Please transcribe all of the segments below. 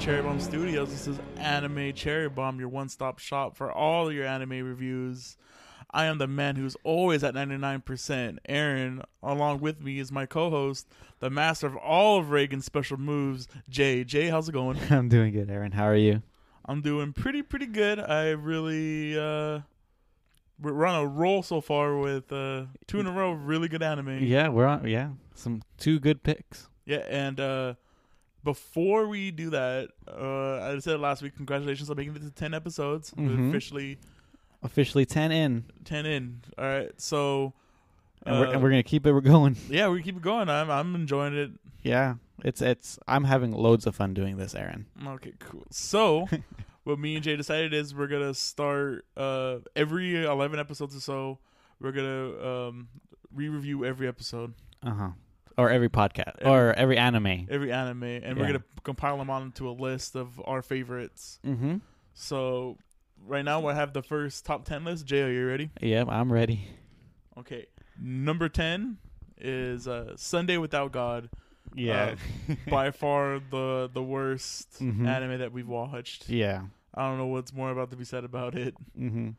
live from the Cherry Bomb Studios. This is Anime Cherry Bomb, your one-stop shop for all your anime reviews. I am the man who's always at 99%. Aaron, along with me, is my co-host, the master of all of Reigen's special moves, Jay. Jay, how's it going? I'm doing good, Aaron. How are you? I'm doing pretty, pretty good. I really, uh, we're on a roll so far with uh, two in a row of really good anime. Yeah, we're on. Yeah, some two good picks. Yeah, and uh, before we do that, uh, I said last week, congratulations on making it to 10 episodes. Mhm. officially Officially ten in, 10 in. All right, so. and, we're, uh, and we're gonna keep it. We're going. yeah, we keep it going. I'm I'm enjoying it. Yeah, it's it's. I'm having loads of fun doing this, Aaron. Okay, cool. So, what me and Jay decided is we're gonna start uh every eleven episodes or so. We're gonna um re-review every episode, Uh huh. Or every podcast, Every- or every anime. every anime, and we're gonna compile them onto a list of our favorites. Mm-hmm. So, right now I have the first top ten list. Jay, are you ready? Yep, I'm ready. Okay, number ten is uh Sunday Without God. Yeah. By far the the worst Mhm. anime that we've watched. yeah. I don't know what's more about to be said about it. Mm-hmm.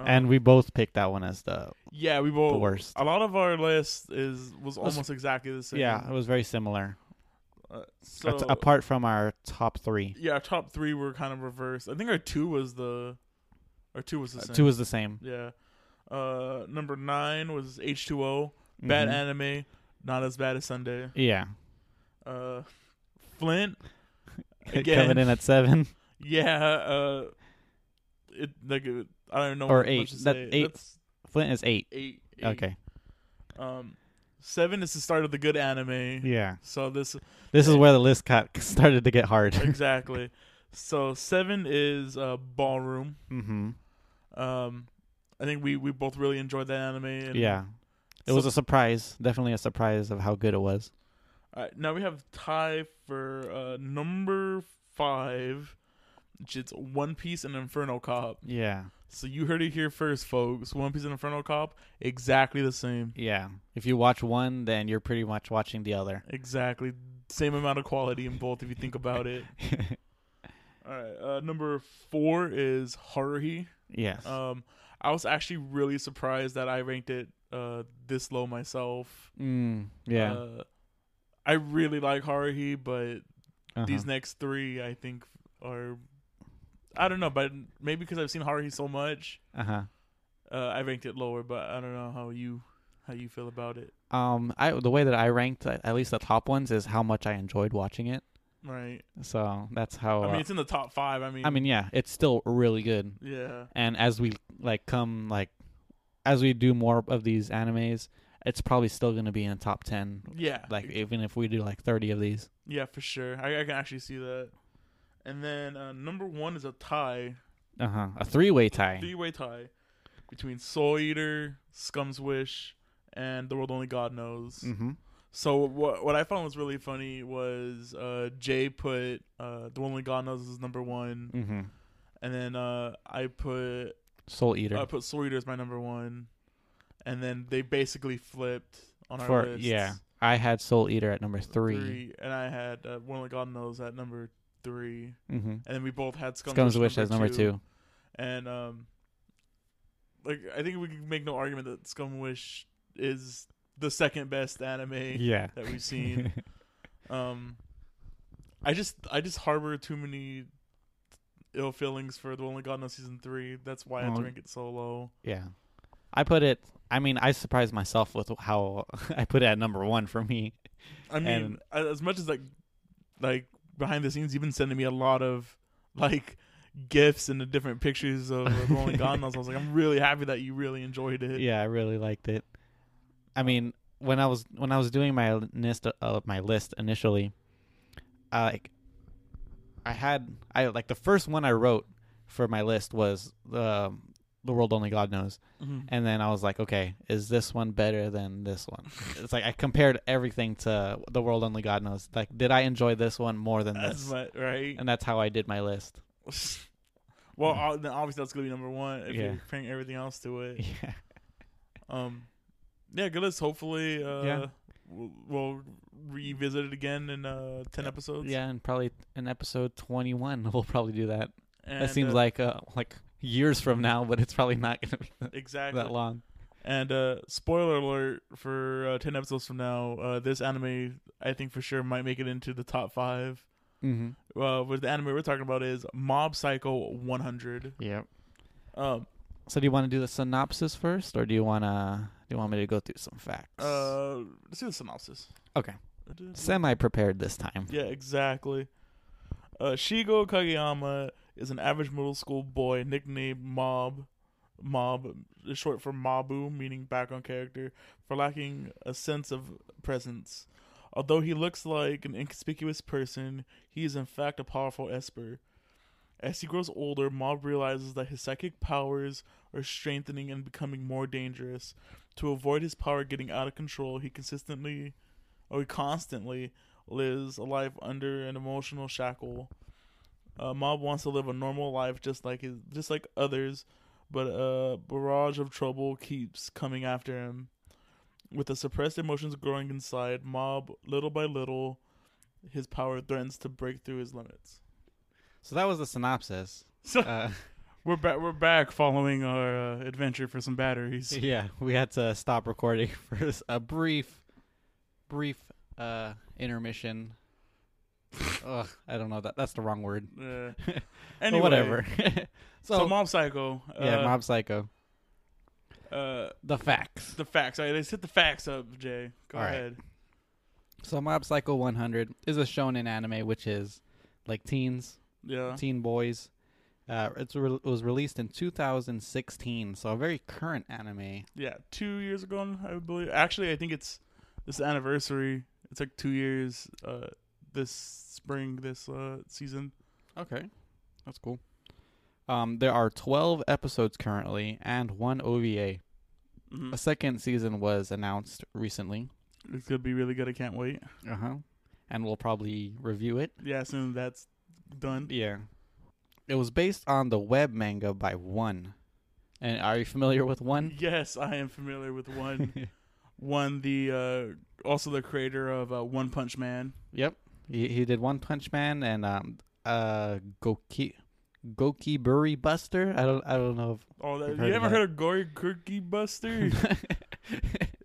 Um, and we both picked that one as the Yeah, we both. the worst. A lot of our list is was Was- almost exactly the same. Yeah, it was very similar. Uh, so apart from our top three, yeah, our top three were kind of reversed. I think our two was the, our two was the Uh, same. two was the same. yeah. Uh, number nine was H two O. Bad Mhm. anime, not as bad as Sunday. Yeah. Uh, Flint. Again. Coming in at seven. Yeah. Uh, it like it, I don't know. Or eight. That- eight. That's Flint is eight. eight, eight. Okay. Um, seven is the start of the good anime. Yeah. So this This is where the list got started to get hard. exactly. So seven is uh, Ballroom. mm-hmm. Um, I think we, we both really enjoyed that anime. And Yeah. It so- was a surprise. Definitely a surprise of how good it was. All right, now we have tie for uh, number five, which is One Piece and Inferno Cop. Yeah. So you heard it here first, folks. One Piece and Inferno Cop, exactly the same. Yeah. If you watch one, then you're pretty much watching the other. Exactly same amount of quality in both if you think about it. All right, uh, number four is Haruhi. yes. Um, I was actually really surprised that I ranked it uh this low myself. mm, yeah. Uh, I really like Haruhi, but uh-huh. these next three I think are I don't know, but maybe because I've seen Haruhi so much, uh-huh. uh, I ranked it lower. But I don't know how you how you feel about it. Um, I the way that I ranked at least the top ones is how much I enjoyed watching it. Right. So that's how. I mean, uh, it's in the top five. I mean, I mean, yeah, it's still really good. yeah, And as we like come like, as we do more of these animes, it's probably still gonna be in the top ten. yeah, Like even if we do like thirty of these. yeah, for sure. I, I can actually see that. And then uh, number one is a tie, Uh huh. A three way tie. three way tie between Soul Eater, Scum's Wish, and The World Only God Knows. Mm-hmm. So what what I found was really funny was uh, Jay put uh, The World Only God Knows as number one, Mm-hmm. and then uh, I put Soul Eater. I put Soul Eater as my number one, and then they basically flipped on our For list. yeah, I had Soul Eater at number three. and I had uh, World Only God Knows at number three, Mm-hmm. and then we both had Scum's, Scum's Wish, Wish as number two. and um, like I think we can make no argument that Scum Wish is the second best anime Yeah. that we've seen. um, I just I just harbor too many ill feelings for the Only God Knows season three. That's why I have to rank it so low. yeah. I put it. I mean, I surprised myself with how I put it at number one for me. I mean, And- as much as like like behind the scenes, you've been sending me a lot of like gifts and the different pictures of Rolling Knows. I was like, I'm really happy that you really enjoyed it. Yeah, I really liked it. I mean, when I was when I was doing my list uh, my list initially, uh, like I had I like the first one I wrote for my list was the the world only God knows, Mhm. and then I was like, okay, is this one better than this one? it's like I compared everything to the world only God knows. Like, did I enjoy this one more than That's this? my, right. And that's how I did my list. well, obviously that's gonna be number one if Yeah. you're paying everything else to it. Yeah. Um, yeah, good list. Hopefully, uh, Yeah. we'll, we'll revisit it again in uh, ten episodes. Yeah, and probably in episode twenty one we'll probably do that. and, that seems uh, like uh, like years from now, but it's probably not gonna be that- exactly that long. And uh, spoiler alert for uh, ten episodes from now, uh, this anime I think for sure might make it into the top five. Mm-hmm. Uh, but the anime we're talking about is Mob Psycho 100. Yep. Um, So do you want to do the synopsis first, or do you wanna do you want me to go through some facts? uh, let's do the synopsis. okay. Semi prepared this time. Yeah, exactly. Uh, Shigeo Kageyama is an average middle school boy nicknamed Mob. Mob is short for Mabu, meaning background character, for lacking a sense of presence. Although he looks like an inconspicuous person, he is in fact a powerful Esper. As he grows older, Mob realizes that his psychic powers are strengthening and becoming more dangerous. To avoid his power getting out of control, he consistently, or he constantly, lives a life under an emotional shackle. Uh, Mob wants to live a normal life just like his, just like others, but a barrage of trouble keeps coming after him. With the suppressed emotions growing inside, Mob, little by little, his power threatens to break through his limits. So that was the synopsis. So Uh, we're back. We're back following our uh, adventure for some batteries. yeah, we had to stop recording for a brief, brief uh, intermission. Ugh, I don't know that that's the wrong word. Uh, anyway, whatever. So, so, Mob Psycho. Uh, yeah, Mob Psycho. Uh, The facts. the facts. All right, let's hit the facts up, Jay. Go All right. ahead. So Mob Psycho 100 is a shonen anime, which is like teens, Yeah. teen boys. Uh, it's re- it was released in 2016, so a very current anime. Yeah, two years ago, I believe. Actually, I think it's this anniversary. It's like two years. Uh, this spring, this uh season. Okay, that's cool. Um, there are 12 episodes currently and one OVA. hmm A second season was announced recently. It's gonna be really good. I can't wait. Uh huh. And we'll probably review it. Yeah, as soon as that's done. Yeah. It was based on the web manga by One. And are you familiar with One? Yes, I am familiar with one. one, the uh, also the creator of uh, One Punch Man. Yep. He he did One Punch Man and um uh Goki Goki Buri Buster. I don't I don't know Oh, that, you ever heard of Gory Cookie Buster? It's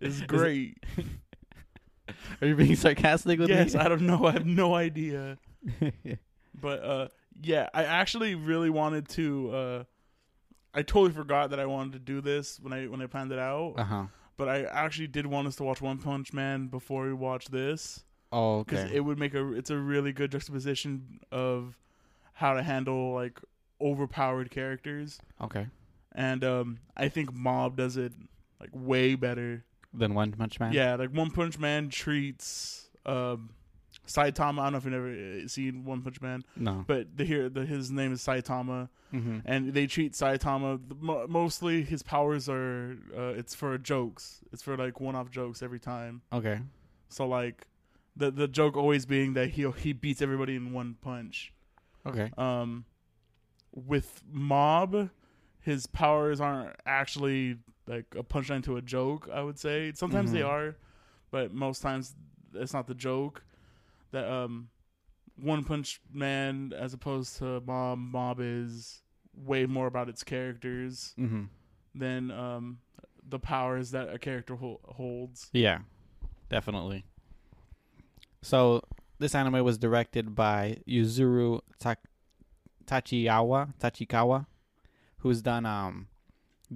Is it- great. Are you being sarcastic with yes, me? I don't know. I have no idea. But uh yeah, I actually really wanted to uh I totally forgot that I wanted to do this when I when I planned it out. uh huh. But I actually did want us to watch One Punch Man before we watch this Oh, because okay. it would make a it's a really good juxtaposition of how to handle like overpowered characters, okay. and um I think Mob does it like way better. than One Punch Man. Yeah, like One Punch Man treats um Saitama. I don't know if you've ever uh, seen One Punch Man, No. but the here the his name is Saitama. Mm-hmm. and they treat Saitama mo- mostly his powers are uh, it's for jokes. It's for like one-off jokes every time. Okay. So like the the joke always being that he he beats everybody in one punch. Okay. Um with Mob his powers aren't actually like a punchline to a joke, I would say. Sometimes they Mhm. are, but most times it's not the joke. That um one Punch Man as opposed to Mob Mob is way more about its characters Mm-hmm. than um the powers that a character hol- holds. Yeah, definitely. So this anime was directed by Yuzuru Ta- Tachiyawa, Tachikawa, who's done um,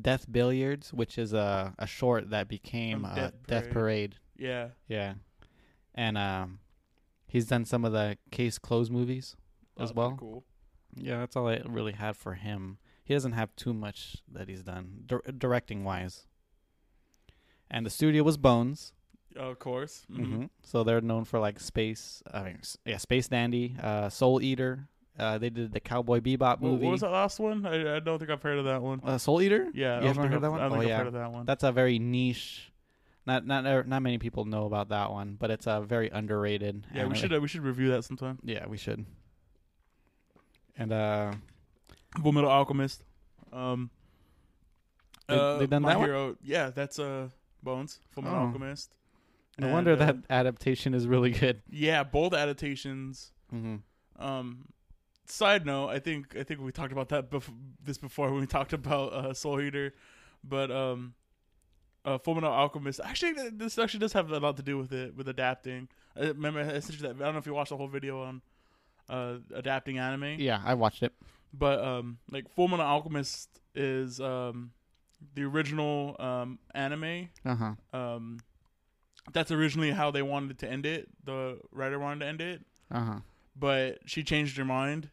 Death Billiards, which is a, a short that became uh, Death Death, Parade. Parade. Yeah. Yeah, and um, he's done some of the Case Closed movies as Oh, well. Cool. Yeah, that's all I really had for him. He doesn't have too much that he's done dir- directing wise. And the studio was Bones. Of course. Mhm. hmm So they're known for like space, I mean, yeah, Space Dandy, uh, Soul Eater. Uh, they did the Cowboy Bebop movie. what was that last one? I, I don't think I've heard of that one. Uh, Soul Eater? Yeah, you haven't heard I've, that one? I don't Oh, think yeah. I've heard of that one. That's a very niche. Not not not many people know about that one, but it's a very underrated. yeah, we should uh, we should review that sometime. Yeah, we should. And uh, Full Metal Alchemist. Um, They- uh, they done My that one? Yeah, that's uh Bones. Full Metal Oh. Alchemist. No And, wonder uh, that adaptation is really good. Yeah, both adaptations. Mm-hmm. Um, side note, I think I think we talked about that bef- this before when we talked about uh, Soul Eater, but um, uh, Fullmetal Alchemist. Actually, this actually does have a lot to do with it with adapting. I remember I sent you that. I don't know if you watched the whole video on uh, adapting anime. Yeah, I watched it. but um like Fullmetal Alchemist is um the original um anime Uh huh. um that's originally how they wanted to end it the writer wanted to end it Uh huh. but she changed her mind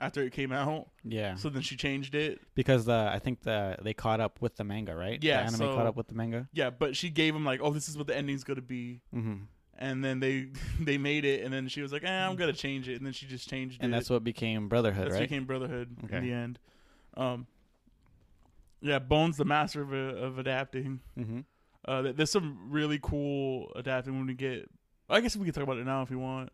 after it came out Yeah. so then she changed it because the I think the they caught up with the manga, right? Yeah, The anime so- caught up with the manga. yeah but she gave him like oh this is what the ending's gonna be Mm-hmm. and then they they made it and then she was like eh, i'm gonna change it and then she just changed it. And that's what became Brotherhood, That's right? became Brotherhood Okay. in the end um yeah bones the master of, uh, of adapting mm-hmm. Uh, there's some really cool adapting when we get. I guess we can talk about it now if you want,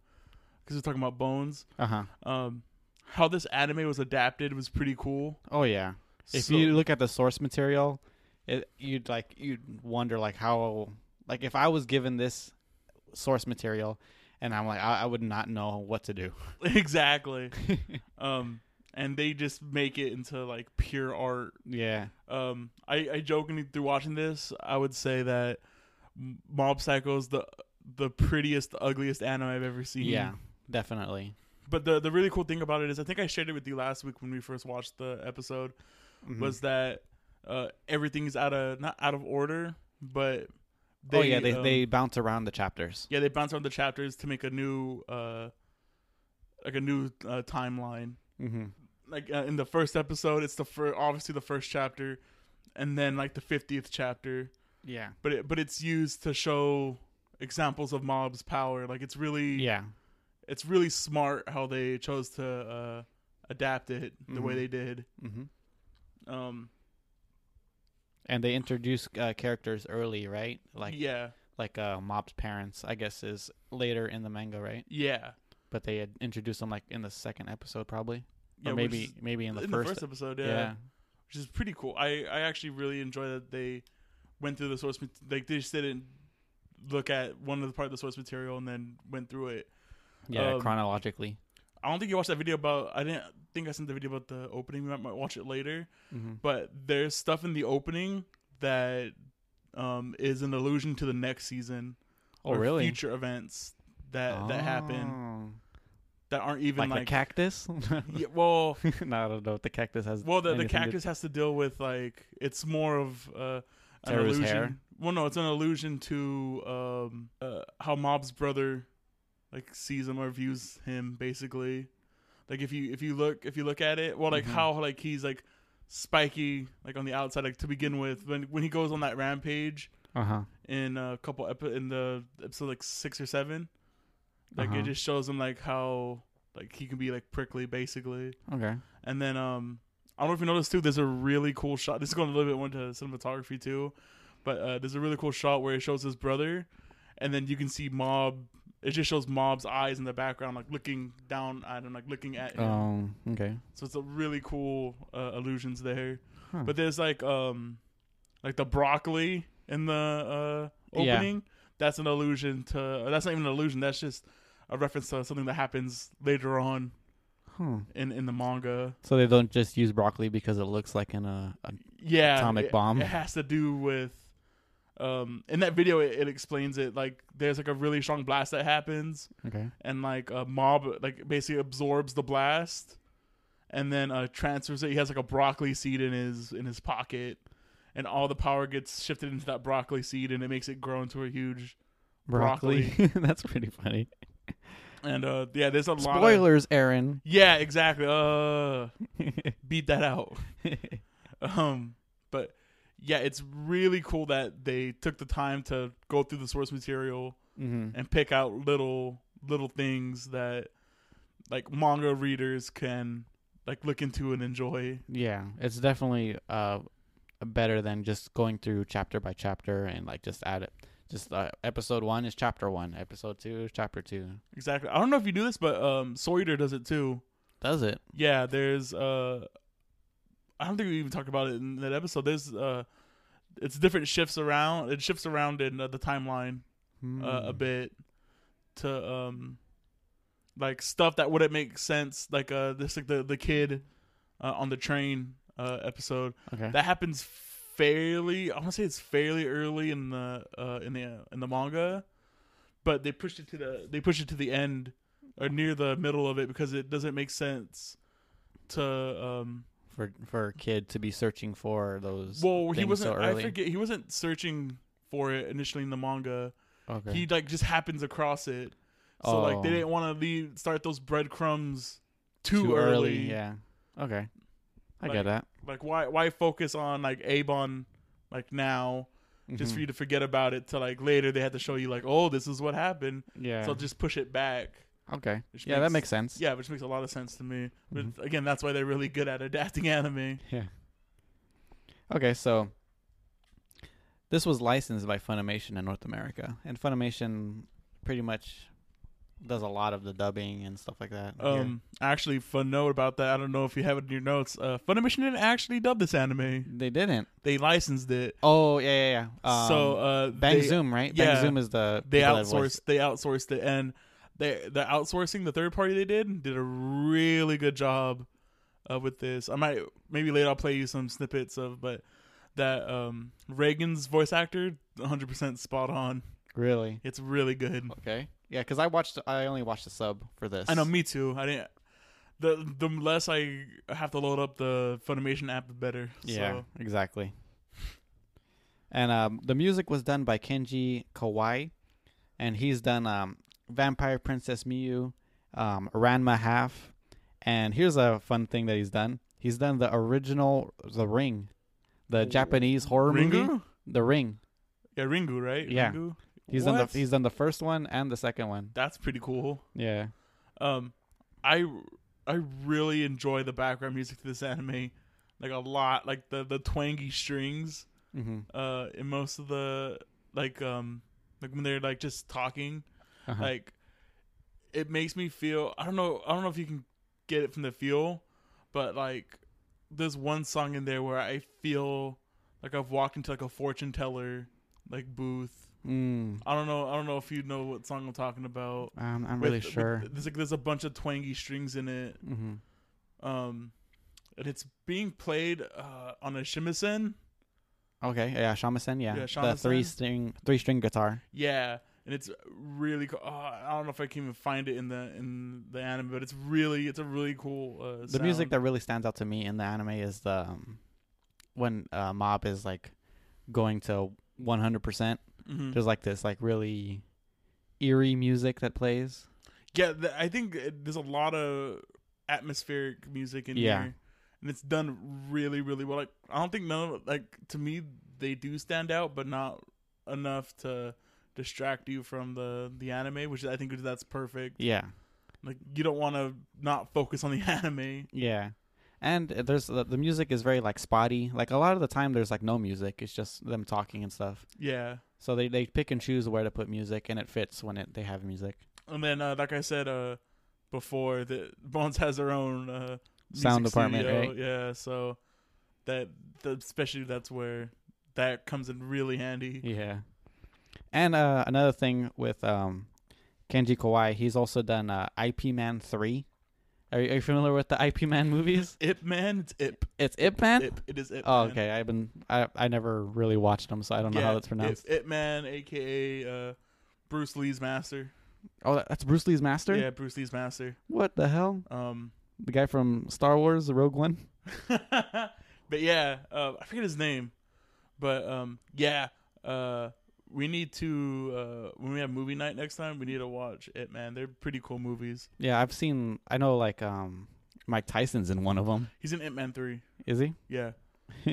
because we're talking about Bones. Uh huh. Um, how this anime was adapted was pretty cool. Oh yeah. If So- you look at the source material, it you'd like you'd wonder like how like if I was given this source material and I'm like I, I would not know what to do. exactly, um, and they just make it into like pure art. yeah. Um, I, I jokingly through watching this, I would say that Mob Psycho is the the prettiest, the ugliest anime I've ever seen. Yeah. Definitely. But the the really cool thing about it is, I think I shared it with you last week when we first watched the episode. Mhm. was that uh, everything's out of not out of order, but oh yeah, they um, they bounce around the chapters. yeah they bounce around the chapters to make a new uh, like a new uh, timeline. Mm-hmm. Like uh, in the first episode, it's the fir- obviously the first chapter, and then like the fiftieth chapter. Yeah. But it, but it's used to show examples of mob's power. Like it's really Yeah. it's really smart how they chose to uh, adapt it the way Mhm. they did. Mm-hmm. Um, And they introduce uh, characters early, right? Like yeah, like uh, Mob's parents, I guess, is later in the manga, right? yeah, But they had introduced them like in the second episode, probably, yeah. or maybe maybe in the in first. the first episode, yeah. yeah. which is pretty cool. I, I actually really enjoy that they went through the source like they just didn't look at one of the part of the source material and then went through it. yeah, Um, chronologically. I don't think you watched that video about. I didn't think I sent the video about the opening. We might, watch it later. Mm-hmm. But there's stuff in the opening that um, is an allusion to the next season Oh, or really? future events that that happen Oh. That aren't even like, like, the cactus. yeah, well no, I don't know if the cactus has. Well, the, the anything to- cactus has to deal with like it's more of uh, an illusion. hair? Well, no, it's an allusion to um, uh, how Mob's brother like sees him or views him. Basically, like if you if you look if you look at it, well, like Mhm. how like he's like spiky like on the outside like to begin with when when he goes on that rampage Uh-huh. in a couple epi- in the episode like six or seven, like Uh-huh. it just shows him like how like he can be like prickly basically. Okay. And then um I don't know if you noticed too, there's a really cool shot. This is going a little bit more into cinematography too. But uh, there's a really cool shot where it shows his brother and then you can see Mob it just shows Mob's eyes in the background, like looking down at him, like looking at him. Um. Okay. so it's a really cool uh, illusions there. Huh. But there's like um like the broccoli in the uh Yeah. opening. That's an allusion to that's not even an illusion, that's just a reference to something that happens later on Huh. in, in the manga. So they don't just use broccoli because it looks like an a. a yeah atomic it- bomb. it has to do with um in that video it, it explains it like there's like a really strong blast that happens okay. and like a mob like basically absorbs the blast and then uh transfers it he has like a broccoli seed in his in his pocket and all the power gets shifted into that broccoli seed and it makes it grow into a huge Broccoli. That's pretty funny. And uh yeah there's a lot of Spoilers, Aaron. yeah exactly uh beat that out um but yeah it's really cool that they took the time to go through the source material mm-hmm. and pick out little little things that like manga readers can like look into and enjoy Yeah, it's definitely uh better than just going through chapter by chapter and like just add it. Just uh, episode one is chapter one. Episode two is chapter two. exactly i don't know if you do this but um Sawyer does it too Does it? yeah there's uh i don't think we even talked about it in that episode there's uh it's different shifts around it shifts around in uh, the timeline uh, a Hmm. bit to um like stuff that wouldn't make sense like uh this like the the kid uh, on the train uh episode Okay. that happens fairly i want to say it's fairly early in the uh in the in the manga but they pushed it to the they pushed it to the end or near the middle of it because it doesn't make sense to um for for a kid to be searching for those. well he wasn't so i forget he wasn't searching for it initially in the manga Okay. he like just happens across it so like they Oh. didn't want to leave start those breadcrumbs too, early. Yeah. Okay. I Like, get that. Like why why focus on like Avon like now just Mhm. for you to forget about it to like later they had to show you like oh this is what happened yeah. so just push it back. okay. Yeah, that makes sense. Yeah, which makes a lot of sense to me. But Mhm. again, that's why they're really good at adapting anime. Yeah. Okay, so this was licensed by Funimation in North America, and Funimation pretty much does a lot of the dubbing and stuff like that. here. Um, actually, fun note about that. I don't know if you have it in your notes. Uh, Funimation didn't actually dub this anime. they didn't. They licensed it. Oh yeah, yeah, yeah. Um, so uh, Bang they, Zoom, right? yeah, Bang Zoom is the they people that voice- outsourced they outsourced it and they the outsourcing the third party they did did a really good job uh, with this i might maybe later i'll play you some snippets of but that um reigen's voice actor 100% spot on Really? it's really good Okay. Yeah, because I watched. I only watched the sub for this. i know me too i didn't the the less i have to load up the funimation app the better Yeah, so exactly. And um, the music was done by Kenji Kawai, and he's done um, Vampire Princess Miyu, um, Ranma Half, and here's a fun thing that he's done. He's done the original The Ring, the Japanese horror ringu movie, The Ring. yeah ringu right Yeah. ringu? He's done What? the he's done the first one and the second one. that's pretty cool Yeah. Um, I I really enjoy the background music to this anime, like a lot. Like the the twangy strings, Mm-hmm. uh, in most of the like um like when they're like just talking, Uh-huh. like it makes me feel. I don't know. I don't know if you can get it from the feel, but like there's one song in there where I feel like I've walked into like a fortune teller like booth. Mm, I don't know. I don't know if you know what song I'm talking about. I'm, I'm With- really with- sure. there's like there's a bunch of twangy strings in it. mm-hmm. Um, and it's being played uh, on a shamisen. Okay. Yeah, shamisen. Yeah, Yeah, the three string three string guitar. Yeah, and it's really cool. Oh, I don't know if I can even find it in the in the anime, but it's really it's a really cool. Uh, the music that really stands out to me in the anime is the um, when uh, Mob is like going to 100%. Mhm. There's like this like really eerie music that plays. yeah, the, I think there's a lot of atmospheric music in Yeah. here, and it's done really really well. Like I don't think none of like to me they do stand out, but not enough to distract you from the the anime, which I think that's perfect. Yeah, Like you don't want to not focus on the anime. yeah. And there's the, the music is very like spotty. Like a lot of the time, there's like no music. It's just them talking and stuff. Yeah. So they, they pick and choose where to put music, and it fits when it they have music. And then, uh, like I said uh, before, the Bones has their own uh, music Sound department, studio. right? Yeah, so that, that especially that's where that comes in really handy. Yeah. And uh, another thing with um, Kenji Kawai, he's also done uh, IP Man three. Are you, are you familiar with the IP Man movies? Ip Man, it's Ip. It's Ip Man. Ip. It is Ip. Oh, Man. okay. I've been I I never really watched them, so I don't know Yeah, how that's pronounced. Ip, Ip Man, aka uh, Bruce Lee's master. Oh, that- that's Bruce Lee's master. Yeah, Bruce Lee's master. What the hell? Um, The guy from Star Wars, the Rogue One. but yeah, uh, I forget his name, but um, yeah, uh, we need to uh, when we have movie night next time, we need to watch it. Man, they're pretty cool movies. Yeah, I've seen. I know like um, Mike Tyson's in one of them. He's in Ip Man three. Is he? Yeah,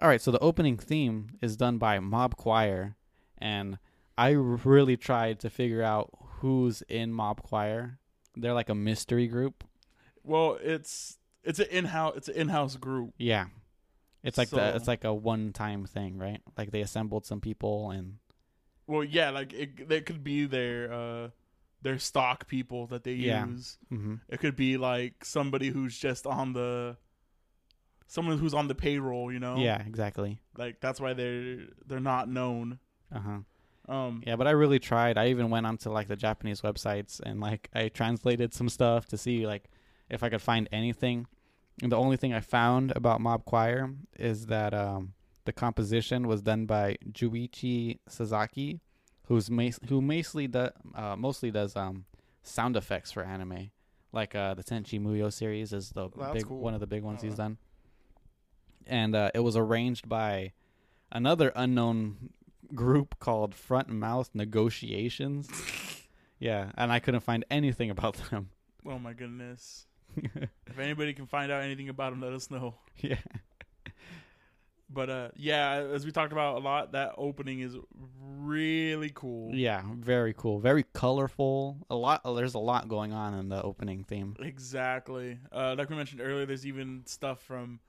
All right, so the opening theme is done by Mob Choir, and I really tried to figure out who's in Mob Choir. They're like a mystery group. well, it's it's an in house it's an in house group. Yeah, it's like So- the it's like a one time thing, right? Like they assembled some people and Well, yeah, like it, they could be their uh, their stock people that they Yeah. use. mm-hmm. It could be like somebody who's just on the someone who's on the payroll. You know, yeah, exactly. like that's why they're they're not known. Uh huh. Um, Yeah, but I really tried. I even went onto like the Japanese websites and like I translated some stuff to see like if I could find anything. And the only thing I found about Mob Choir is that um, the composition was done by Juichi Sasaki, who's mas- who mostly do- uh, mostly does um, sound effects for anime. Like uh, the Tenchi Muyo series is the big cool. one of the big ones he's Uh-huh. done. And uh, it was arranged by another unknown group called Front Mouth Negotiations. yeah, and I couldn't find anything about them. Oh my goodness. If anybody can find out anything about him, let us know. yeah. But uh, yeah, as we talked about a lot, that opening is really cool. Yeah, very cool. Very colorful. A lot there's a lot going on in the opening theme. Exactly. Uh, like we mentioned earlier, there's even stuff from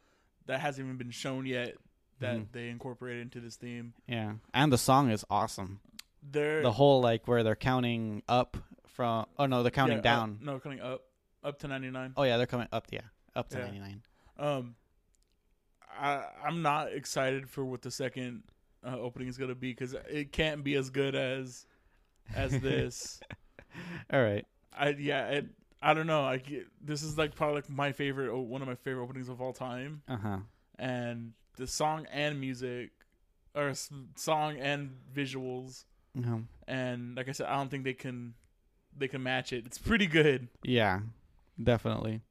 that hasn't even been shown yet that Mhm. they incorporated into this theme. Yeah. And the song is awesome. They're The whole like where they're counting up from oh no, they're counting yeah, down. Up, no, counting up, up to 99. Oh yeah, they're coming up yeah. Up to Yeah. 99. Um, I I'm not excited for what the second uh, opening is gonna be because it can't be as good as as this. All right. I yeah, it, I don't know. I get, this is like probably like my favorite, o- one of my favorite openings of all time, Uh-huh. and the song and music, or s- song and visuals, Uh-huh. and like I said, I don't think they can they can match it. It's pretty good. Yeah, definitely.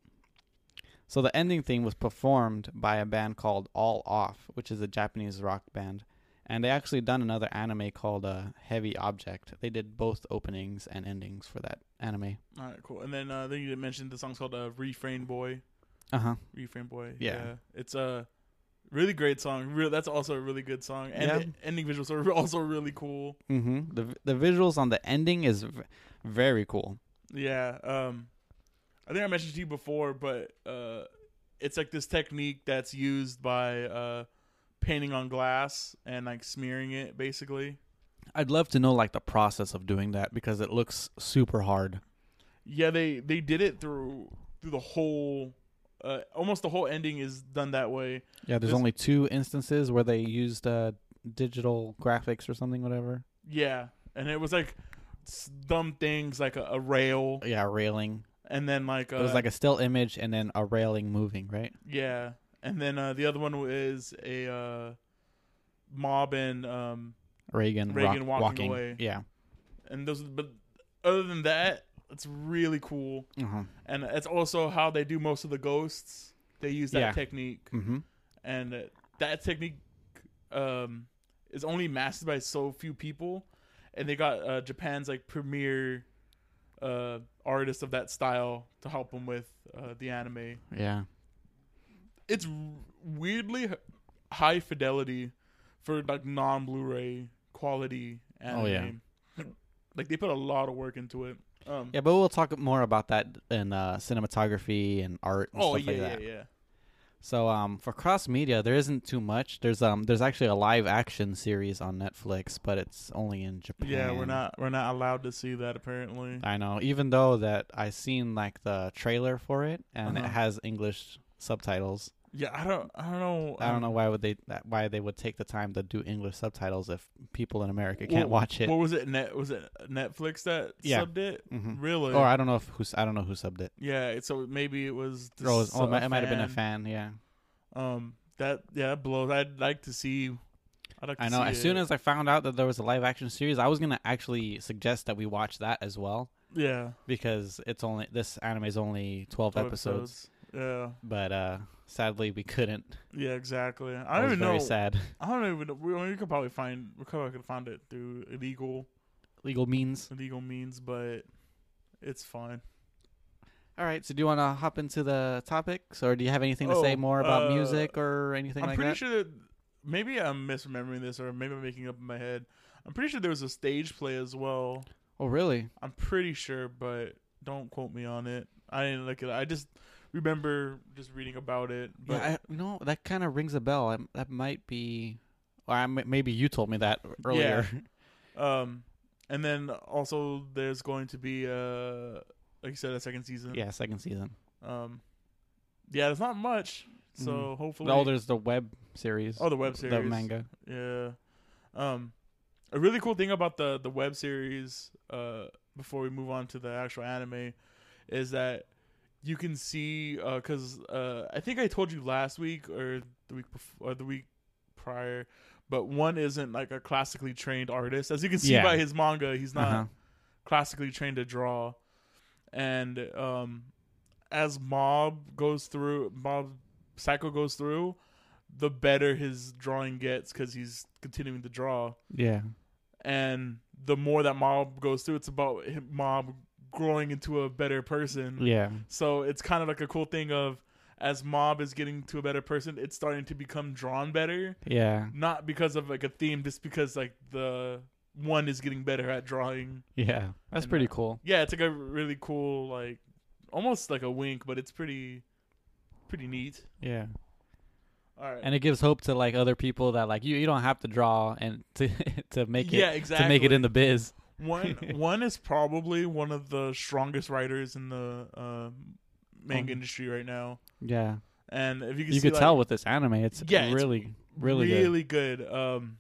So the ending theme was performed by a band called All Off, which is a Japanese rock band, and they actually done another anime called uh, Heavy Object. They did both openings and endings for that anime. All right, cool. And then uh, then you mentioned the song's called uh, "Refrain Boy." Uh huh. Refrain Boy. Yeah. it's a really great song. Real, that's also a really good song, and Yeah. the ending visuals are also really cool. Mm-hmm. The the visuals on the ending is v- very cool. Yeah. Um, I think I mentioned to you before, but uh, it's like this technique that's used by uh, painting on glass and like smearing it, basically. I'd love to know like the process of doing that because it looks super hard. Yeah, they they did it through through the whole. Uh, almost the whole ending is done that way. Yeah, there's This- only two instances where they used uh, digital graphics or something, whatever. Yeah, and it was like dumb things like a, a rail, Yeah, railing. And then like uh, It was like a still image and then a railing moving, right? yeah, and then uh, the other one is a uh, mob and um, Reigen, Reigen rock- walking away. Yeah. and those. But other than that, it's really cool, Uh-huh. and it's also how they do most of the ghosts. They use that Yeah. technique, Mm-hmm. and uh, that technique um, is only mastered by so few people, and they got uh, Japan's like premier artist of that style to help them with uh, the anime. Yeah. It's weirdly high fidelity for like non Blu-ray quality anime. Oh, yeah. like they put a lot of work into it. Um, Yeah, but we'll talk more about that in uh, cinematography and art and oh stuff yeah, like yeah, that. yeah. So um for cross media there isn't too much. There's um there's actually a live action series on Netflix, but it's only in Japan. Yeah, we're not we're not allowed to see that apparently. I know. Even though that I seen like the trailer for it and it Uh-huh. has English subtitles. Yeah, I don't I don't know. I don't um, know why would they why they would take the time to do English subtitles if people in America can't Well, watch it. What was it? Net was it Netflix that Yeah. subbed it? Mhm. Really? Or I don't know if who's I don't know who subbed it. yeah. So maybe it was. It oh, it might, it might have been a fan. Yeah, Um, that yeah, that blows. I'd like to see. I'd like to I know. As soon as I found out that there was a live action series, I was gonna actually suggest that we watch that as well yeah, because it's only this anime is only twelve, 12 episodes. Yeah, But uh sadly, we couldn't. yeah, exactly. I don't even very know. sad. I don't even. know. We, we could probably find. We could probably find it through illegal Legal means. illegal means, but it's fine. All right. So do you want to hop into the topics, or do you have anything to say Oh, more about uh, music or anything like that? I'm like pretty that? sure that maybe I'm misremembering this, or maybe I'm making up in my head. I'm pretty sure there was a stage play as well. Oh, really? I'm pretty sure, but don't quote me on it. I didn't look at it. I just remember just reading about it. But yeah, I, you know that kind of rings a bell. I, that might be, or I, maybe you told me that earlier. Yeah. um, and then also there's going to be uh, like you said, a second season. yeah, second season. Um, yeah, there's not much. So Mhm. hopefully, Oh, there's the web series. oh the web series, the manga. Yeah. Um, a really cool thing about the the web series uh before we move on to the actual anime is that you can see because uh, I think I told you last week or the week before or the week prior, but one isn't like a classically trained artist. As you can see Yeah. by his manga, he's not Uh-huh. classically trained to draw. And um, as Mob goes through, Mob Psycho goes through, the better his drawing gets because he's continuing to draw. Yeah. And the more that Mob goes through, it's about him, Mob growing into a better person. Yeah. So it's kind of like a cool thing of as Mob is getting to a better person, it's starting to become drawn better. Yeah. Not because of like a theme, just because like the one is getting better at drawing. Yeah. That's And, pretty cool. Yeah, it's like a really cool, like almost like a wink, but it's pretty, pretty neat. Yeah. All right. And it gives hope to like other people that like you you don't have to draw and to to make it yeah, exactly. to make it in the biz. One one is probably one of the strongest writers in the uh, manga Um, industry right now. Yeah. And if you can You see, could like, tell with this anime it's Yeah, it's really really, good. really good. Um,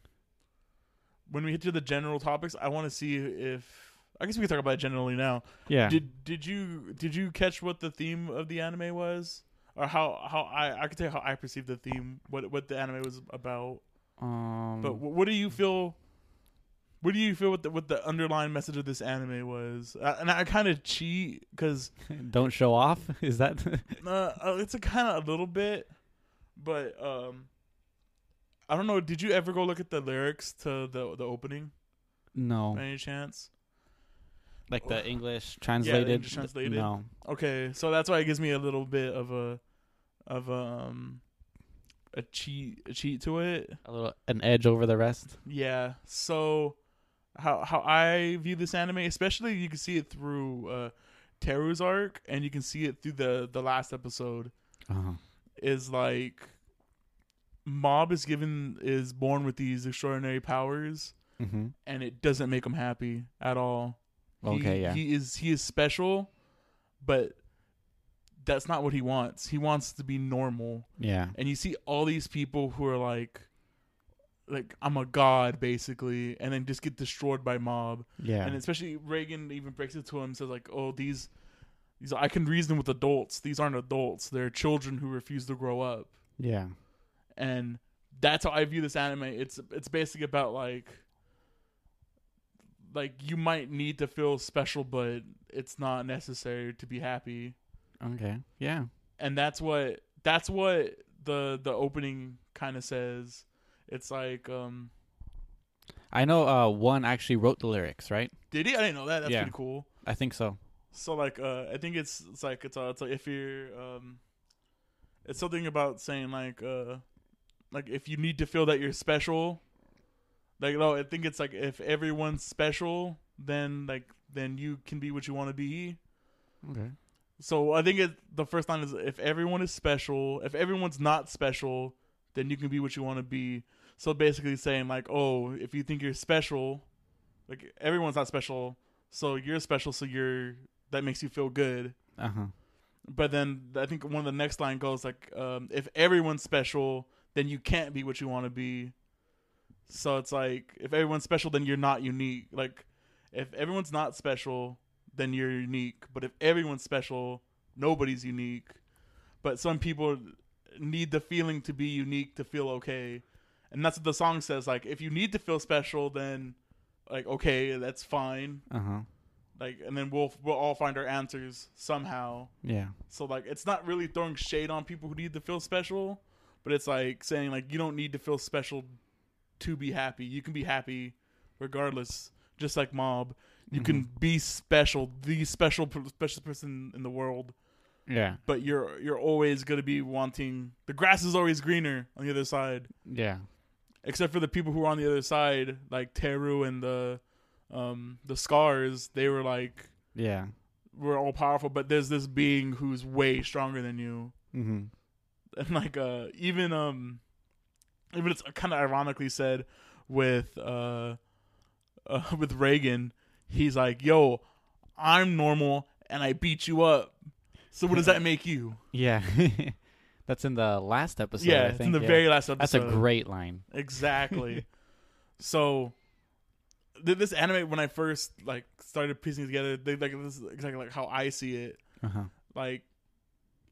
when we get to the general topics, I want to see if I guess we can talk about it generally now. Yeah. Did did you did you catch what the theme of the anime was, or how how I I could tell you how I perceived the theme, what what the anime was about. um But wh- what do you feel? What do you feel what the what the underlying message of this anime was? Uh, and I kind of cheat because don't show off? Is that uh, uh, it's a kind of a little bit, but um, I don't know. Did you ever go look at the lyrics to the the opening No. by any chance? Like the English translated? Yeah, English translated. No. Okay, so that's why it gives me a little bit of a of a, um a cheat a cheat to it. A little an edge over the rest. Yeah. So how how I view this anime, especially you can see it through uh Teru's arc and you can see it through the the last episode Uh-huh. is like Mob is given is born with these extraordinary powers Mm-hmm. and it doesn't make him happy at all. He- Okay, yeah. He is he is special, but that's not what he wants. He wants to be normal. Yeah. And you see all these people who are like like I'm a god basically and then just get destroyed by mob. Yeah. And especially Reigen even breaks it to him says like, "Oh, these these I can reason with adults. These aren't adults. They're children who refuse to grow up." yeah. and that's how I view this anime. It's it's basically about like like you might need to feel special, but it's not necessary to be happy, Okay. Yeah. and that's what that's what the the opening kind of says. It's like, um, I know uh one actually wrote the lyrics, right? did he? I didn't know that. That's Yeah. pretty cool. I think so. So like, uh, I think it's it's like it's uh, it's like if you're um, it's something about saying like uh, like if you need to feel that you're special, like no, I think it's like if everyone's special, then like then you can be what you want to be. Okay. So I think it the first line is if everyone is special, if everyone's not special, then you can be what you want to be. So basically saying like, oh, if you think you're special, like everyone's not special, so you're special, so you're that makes you feel good. Uh-huh. But then I think one of the next line goes like, um, if everyone's special, then you can't be what you want to be. So it's like if everyone's special, then you're not unique. Like if everyone's not special, then you're unique. But if everyone's special, nobody's unique. But some people need the feeling to be unique to feel okay. And that's what the song says. Like if you need to feel special, then like okay, that's fine. Uh-huh. Like and then we'll we'll all find our answers somehow. Yeah. So like it's not really throwing shade on people who need to feel special, but it's like saying like you don't need to feel special to be happy. You can be happy regardless. Just like Mob, you can be special, the special special person in the world, Yeah. but you're you're always going to be wanting the grass is always greener on the other side. Yeah. Except for the people who are on the other side, like Teru and the um the scars, they were like Yeah. we're all powerful, but there's this being who's way stronger than you. Mm-hmm. and like uh even um even it's kind of ironically said with uh, uh with Reigen he's like yo I'm normal and I beat you up so what does that make you Yeah. That's in the last episode. yeah I it's think. in the very last episode. That's a great line. exactly so th- this anime when I first like started piecing together, they like this is exactly like how I see it. Uh-huh. Like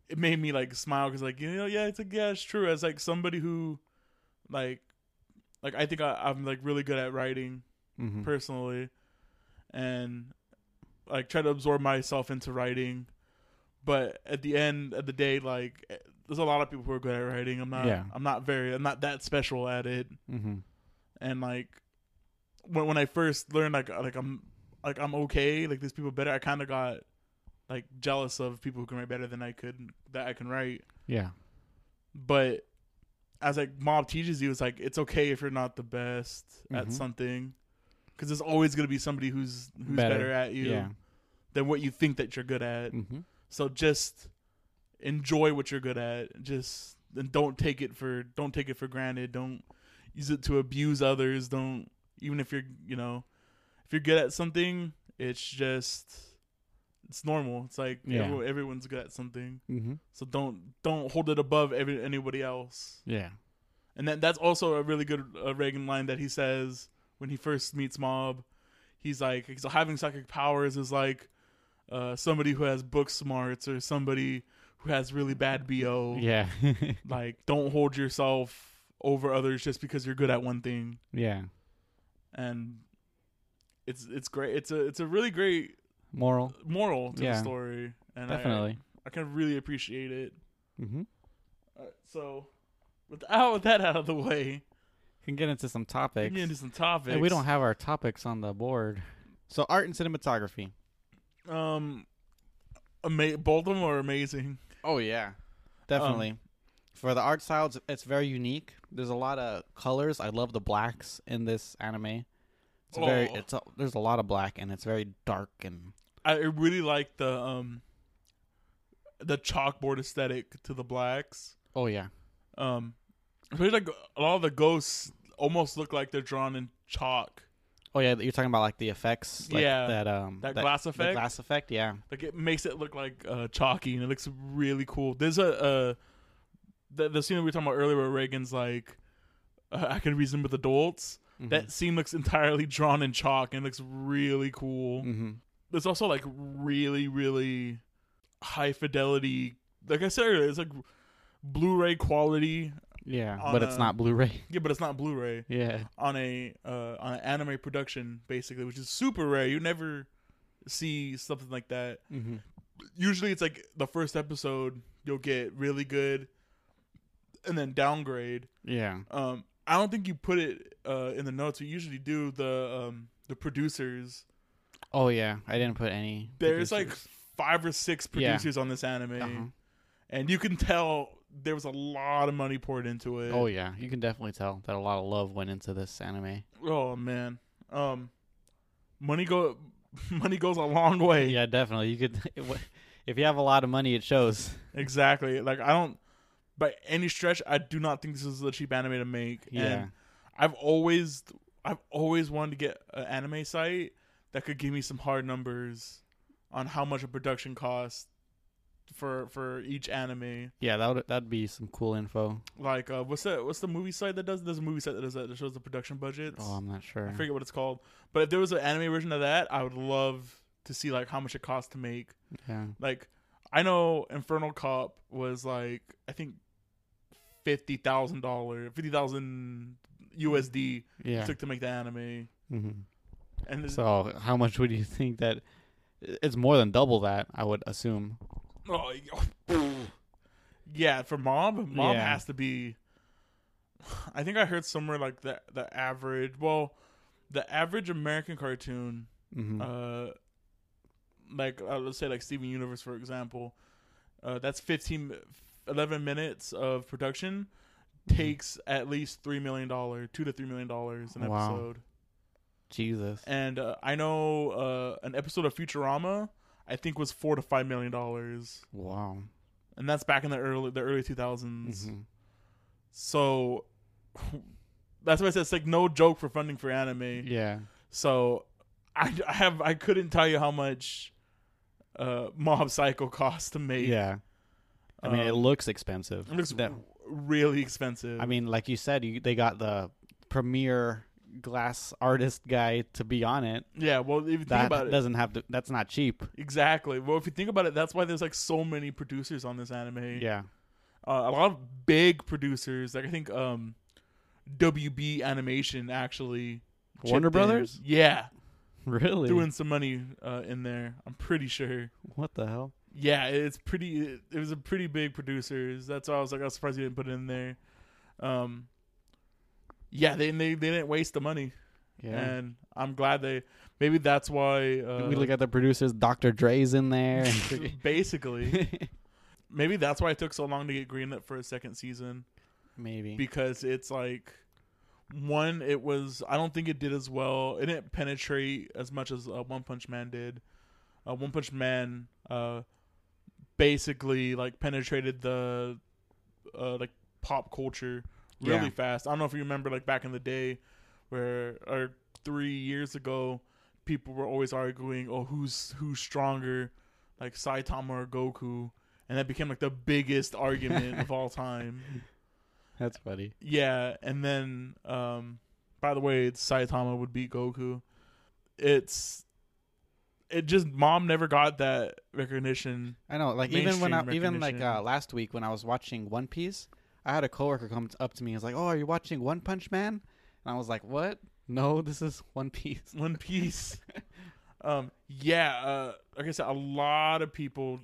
it made me like smile because like you know yeah it's like yeah it's true as like somebody who like like I think I, I'm like really good at writing hmm personally and like try to absorb myself into writing but at the end of the day like eh, there's a lot of people who are good at writing i'm not Yeah. i'm not very i'm not that special at it hmm and like when when i first learned like like i'm like i'm okay like there's people better i kind of got like jealous of people who can write better than i could that i can write Yeah. but as like mob teaches you it's like it's okay if you're not the best at Mhm. something because there's always going to be somebody who's who's Better. better, at you Yeah. than what you think that you're good at hmm so just enjoy what you're good at. Just and don't take it for don't take it for granted. Don't use it to abuse others. Don't even if you're you know if you're good at something it's just it's normal. It's like Yeah. everyone, everyone's good at something. Hmm so don't don't hold it above every, anybody else. Yeah. and then that's also a really good uh, Reigen line that he says when he first meets Mob. He's like, so having psychic powers is like uh, somebody who has book smarts or somebody who has really bad bo. Yeah. Like, don't hold yourself over others just because you're good at one thing. yeah. And it's it's great. It's a it's a really great Moral. moral to Yeah. the story, and I- Definitely. I, can really appreciate it. Mm-hmm. So, without that out of the way, Can get into some we topics. can get into some topics. And we don't have our topics on the board. So art and cinematography. Um, ama- both of them are amazing. Oh yeah, definitely. For the art style, it's, it's very unique. There's a lot of colors. I love the blacks in this anime. It's very. Oh. It's a, there's a lot of black, and it's very dark and I really like the um the chalkboard aesthetic to the blacks. oh yeah, Um, like a lot of the ghosts almost look like they're drawn in chalk. Oh yeah. You're talking about like the effects, like Yeah. that um That glass the effect? glass effect. Yeah, Like it makes it look like uh, chalky, and it looks really cool. There's a uh, the the scene that we were talking about earlier where Reigen's like, uh, "I can reason with adults." Mhm. That scene looks entirely drawn in chalk, and looks really cool. Mhm. there's also like really really high fidelity like i said earlier it's like blu-ray quality yeah, but it's not Blu-ray. yeah but it's not blu-ray Yeah, on a uh on an anime production basically which is super rare you never see something like that hmm usually it's like the first episode you'll get really good and then downgrade yeah, um i don't think you put it uh in the notes you usually do the um the producers oh yeah. I didn't put any. there's like five or six Yeah. producers on this anime Uh-huh. and you can tell there was a lot of money poured into it. Oh yeah, you can definitely tell that a lot of love went into this anime. Oh, man, um, money go money goes a long way. Yeah, definitely. You could if you have a lot of money, it shows. exactly. Like I don't, by any stretch, I do not think this is a cheap anime to make. Yeah. And I've always, I've always wanted to get an anime site that could give me some hard numbers on how much a production costs for for each anime. Yeah, that would that'd be some cool info. Like, uh, what's that? What's the movie site that does? There's a movie site that does that that shows the production budgets. Oh, I'm not sure. I forget what it's called. But if there was an anime version of that, I would love to see like how much it costs to make. Yeah. Like, I know Inferno Cop was like I think fifty thousand dollar, fifty thousand USD Yeah. took to make the anime, hmm and So, how much would you think that? It's more than double that, I would assume. Oh, yeah, for Mob, Mob Yeah. has to be. I think I heard somewhere like the the average. Well, the average American cartoon hmm uh like uh, let's say like Steven Universe for example uh that's 15 11 minutes of production Mm-hmm. takes at least 3 million dollar 2 to 3 million dollars an Wow. episode Jesus. and uh, I know uh an episode of Futurama I think was 4 to 5 million dollars Wow. and that's back in the early the early 2000s Mhm. so that's why I said it's like no joke for funding for anime Yeah. So I, I have I couldn't tell you how much uh Mob Psycho cost to make. Yeah. I mean, it Um, looks expensive. it looks That- really expensive. I mean, like you said, you, they got the premier glass artist guy to be on it. Yeah, well, if you think That about it, doesn't have to. That's not cheap. exactly. Well, if you think about it, that's why there's like so many producers on this anime. Yeah. uh, a lot of big producers. Like I think um, WB Animation actually. Warner in. Brothers? Yeah, Really? doing some money uh, in there. I'm pretty sure. what the hell? Yeah, it's pretty. It, it was a pretty big producers. That's why I was like, I was surprised you didn't put it in there. Um, yeah, they they, they didn't waste the money, Yeah. and I'm glad they. Maybe that's why. Uh, we look at the producers. Dr. Dre's in there. basically, maybe that's why it took so long to get greenlit for a second season. Maybe. because it's like one it was i don't think it did as well it didn't penetrate as much as uh, one punch man did uh, one punch man uh basically like penetrated the uh like pop culture really Yeah. fast i don't know if you remember like back in the day where or three years ago people were always arguing oh who's who's stronger like saitama or goku and that became like the biggest argument of all time That's funny. yeah, and then um by the way, it's Saitama would beat Goku. It's it just Mob never got that recognition. I know. Like even when I even like uh, last week when I was watching One Piece, I had a coworker come up to me. and was like, "Oh, are you watching One Punch Man?" And I was like, "What? No, this is One Piece." One Piece. um yeah, uh like I said, a lot of people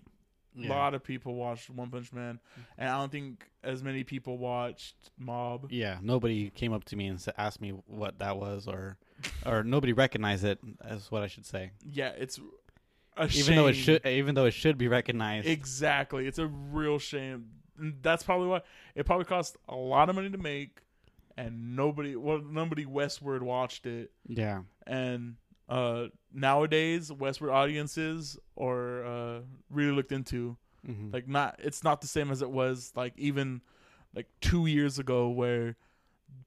a lot of people watched One Punch Man and I don't think as many people watched Mob. Yeah, nobody came up to me and asked me what that was, or or nobody recognized it. Is what I should say. Yeah, it's a Even though it should, even though it should be recognized. Exactly. It's a real shame. That's probably why. It probably cost a lot of money to make and nobody well nobody westward watched it. yeah, And uh nowadays westward audiences are uh really looked into. hmm Like not it's not the same as it was like even like 2 years ago where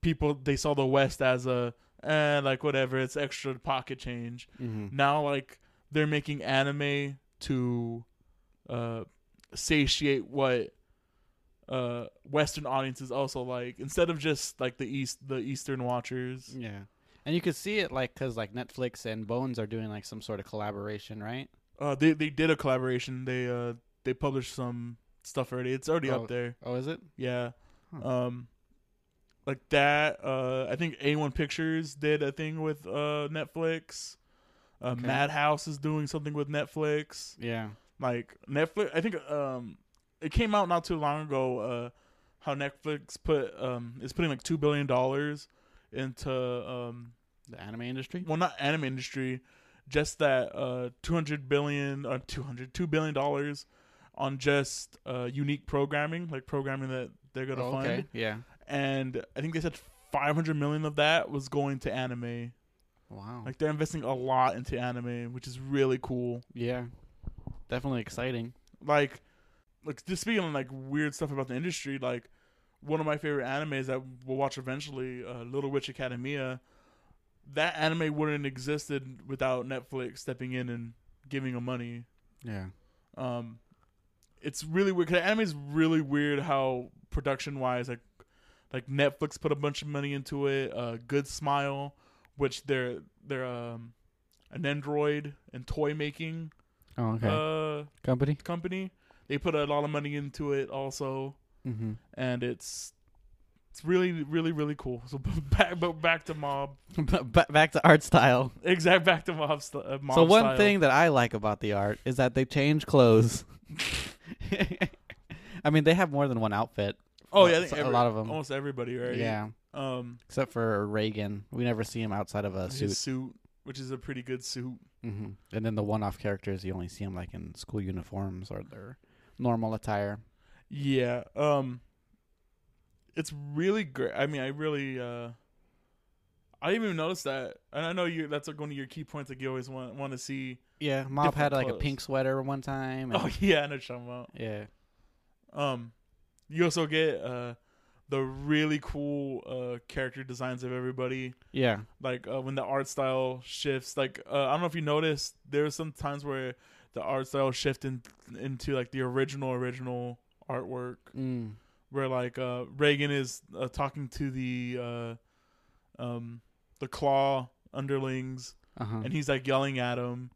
people they saw the west as a eh, like whatever, it's extra pocket change. Hmm now like they're making anime to uh satiate what uh western audiences also like instead of just like the east the eastern watchers yeah. And you could see it like because like Netflix and Bones are doing like some sort of collaboration, right? uh they they did a collaboration they uh they published some stuff already it's already Oh. up there Oh, is it? yeah Huh. um like that uh i think a1 pictures did a thing with uh netflix uh Okay. madhouse is doing something with netflix Yeah. like Netflix. I think um, it came out not too long ago. Uh, how Netflix put um is putting like two billion dollars into um The anime industry. well not anime industry, just that uh two hundred billion or 200 $2 billion on just uh unique programming like programming that they're gonna Oh, fund okay. Yeah. and I think they said five hundred million of that was going to anime. Wow. Like they're investing a lot into anime, which is really cool. yeah. Definitely exciting. like like just speaking of like weird stuff about the industry like one of my favorite animes that we'll watch eventually uh, little witch academia that anime wouldn't have existed without netflix stepping in and giving them money Yeah. um it's really weird because anime is really weird how production wise like like netflix put a bunch of money into it uh good smile which they're they're um an android and toy making Oh, okay. uh Company. company. They put a lot of money into it also, Mm-hmm. and it's it's really really really cool. So back but back to mob, back to art style. exact back to mob. St- uh, mob so one style. thing that I like about the art is that they change clothes. I mean, they have more than one outfit. Oh yeah, think a lot of them. almost everybody, right? Yeah, Um, except for Reigen. We never see him outside of a his suit. suit, which is a pretty good suit. hmm And then the one-off characters, you only see them like in school uniforms or their normal attire. Yeah. Um, it's really great. I mean, I really uh. I didn't even notice that, and I know you. That's like one of your key points. Like you always want want to see. Yeah, Mob had like a pink sweater one time. and- Oh yeah, I know what about. yeah. Um, you also get uh the really cool uh character designs of everybody. Yeah. Like uh, when the art style shifts. Like uh, I don't know if you noticed, there were some times where the art style shift in, into like the original original artwork, Mm. where like uh Reigen is uh, talking to the uh um the claw underlings, Uh huh. and he's like yelling at him,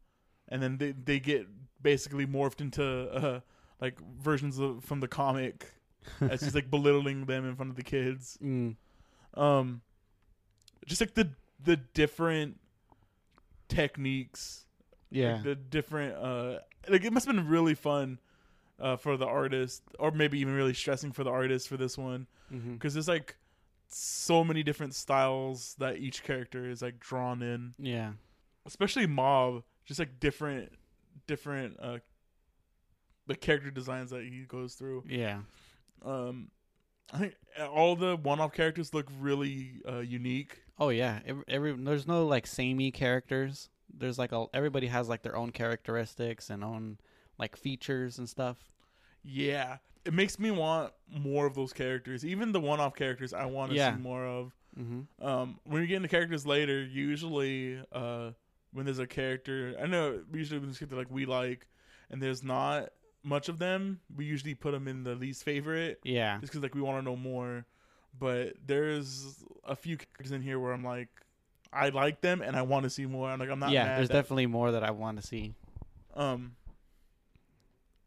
and then they they get basically morphed into uh, like versions of from the comic. As he's like belittling them in front of the kids. Mm. Um, just like the the different techniques Yeah. like the different uh like it must have been really fun uh for the artist or maybe even really stressing for the artist for this one mm-hmm. because there's like so many different styles that each character is like drawn in Yeah. especially mob just like different different uh the character designs that he goes through Yeah. um i think all the one-off characters look really uh unique Oh yeah. Every, every there's no like samey characters. There's like a everybody has like their own characteristics and own like features and stuff. yeah it makes me want more of those characters even the one-off characters i want to Yeah. see more of Mm-hmm. Um, when you get into characters later, usually uh, when there's a character, I know usually when there's character like we like, and there's not much of them, we usually put them in the least favorite Yeah. just because like we want to know more. But there's a few characters in here where I'm like, I like them and I want to see more. I'm like, I'm not. yeah. There's definitely more that I want to see. um.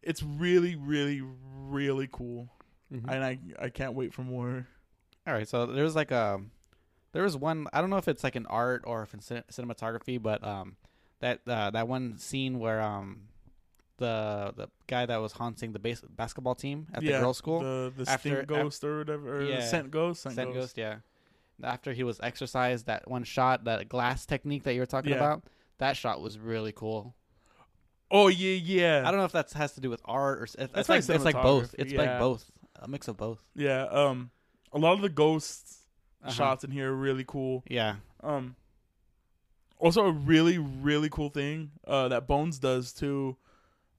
It's really, really, really cool, Mhm. and I I can't wait for more. All right, so there's like a there was one I don't know if it's like an art or if it's cinematography, but um that uh, that one scene where um the the guy that was haunting the base, basketball team at the girls' school the the After- stink ghost or whatever, or Yeah. scent ghost, scent, Scent ghost. Ghost, yeah. After he was exercised, that one shot, that glass technique that you were talking Yeah. about, that shot was really cool. Oh yeah, yeah. I don't know if that has to do with art or it's, That's it's like like it's like both. It's yeah. like both, a mix of both. Yeah, um, a lot of the ghost Uh-huh. shots in here are really cool. Yeah. Um, also a really really cool thing uh that Bones does too,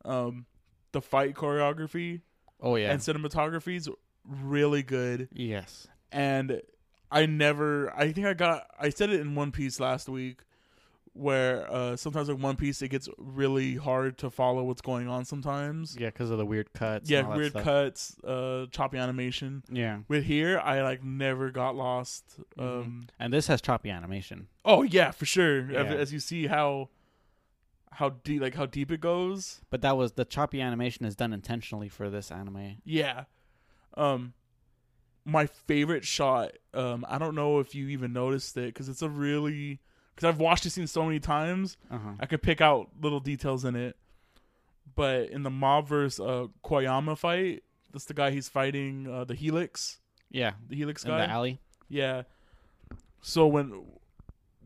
um, the fight choreography Oh yeah. and cinematography is really good. yes. And I never, I think I got, I said it in One Piece last week, where uh sometimes like One Piece it gets really hard to follow what's going on sometimes. Yeah, because of the weird cuts. Yeah, weird cuts, uh, choppy animation. Yeah. With here, I like never got lost. Mhm. Um, And this has choppy animation. oh yeah, for sure. As- As you see how how deep, like how deep it goes. But that was the choppy animation is done intentionally for this anime. Yeah. Um, my favorite shot. Um, I don't know if you even noticed it because it's a really because I've watched this scene so many times. Uh-huh. I could pick out little details in it. But in the mob versus uh, Koyama fight, that's the guy he's fighting uh, the Helix, Yeah. the Helix In guy. the alley. Yeah. So when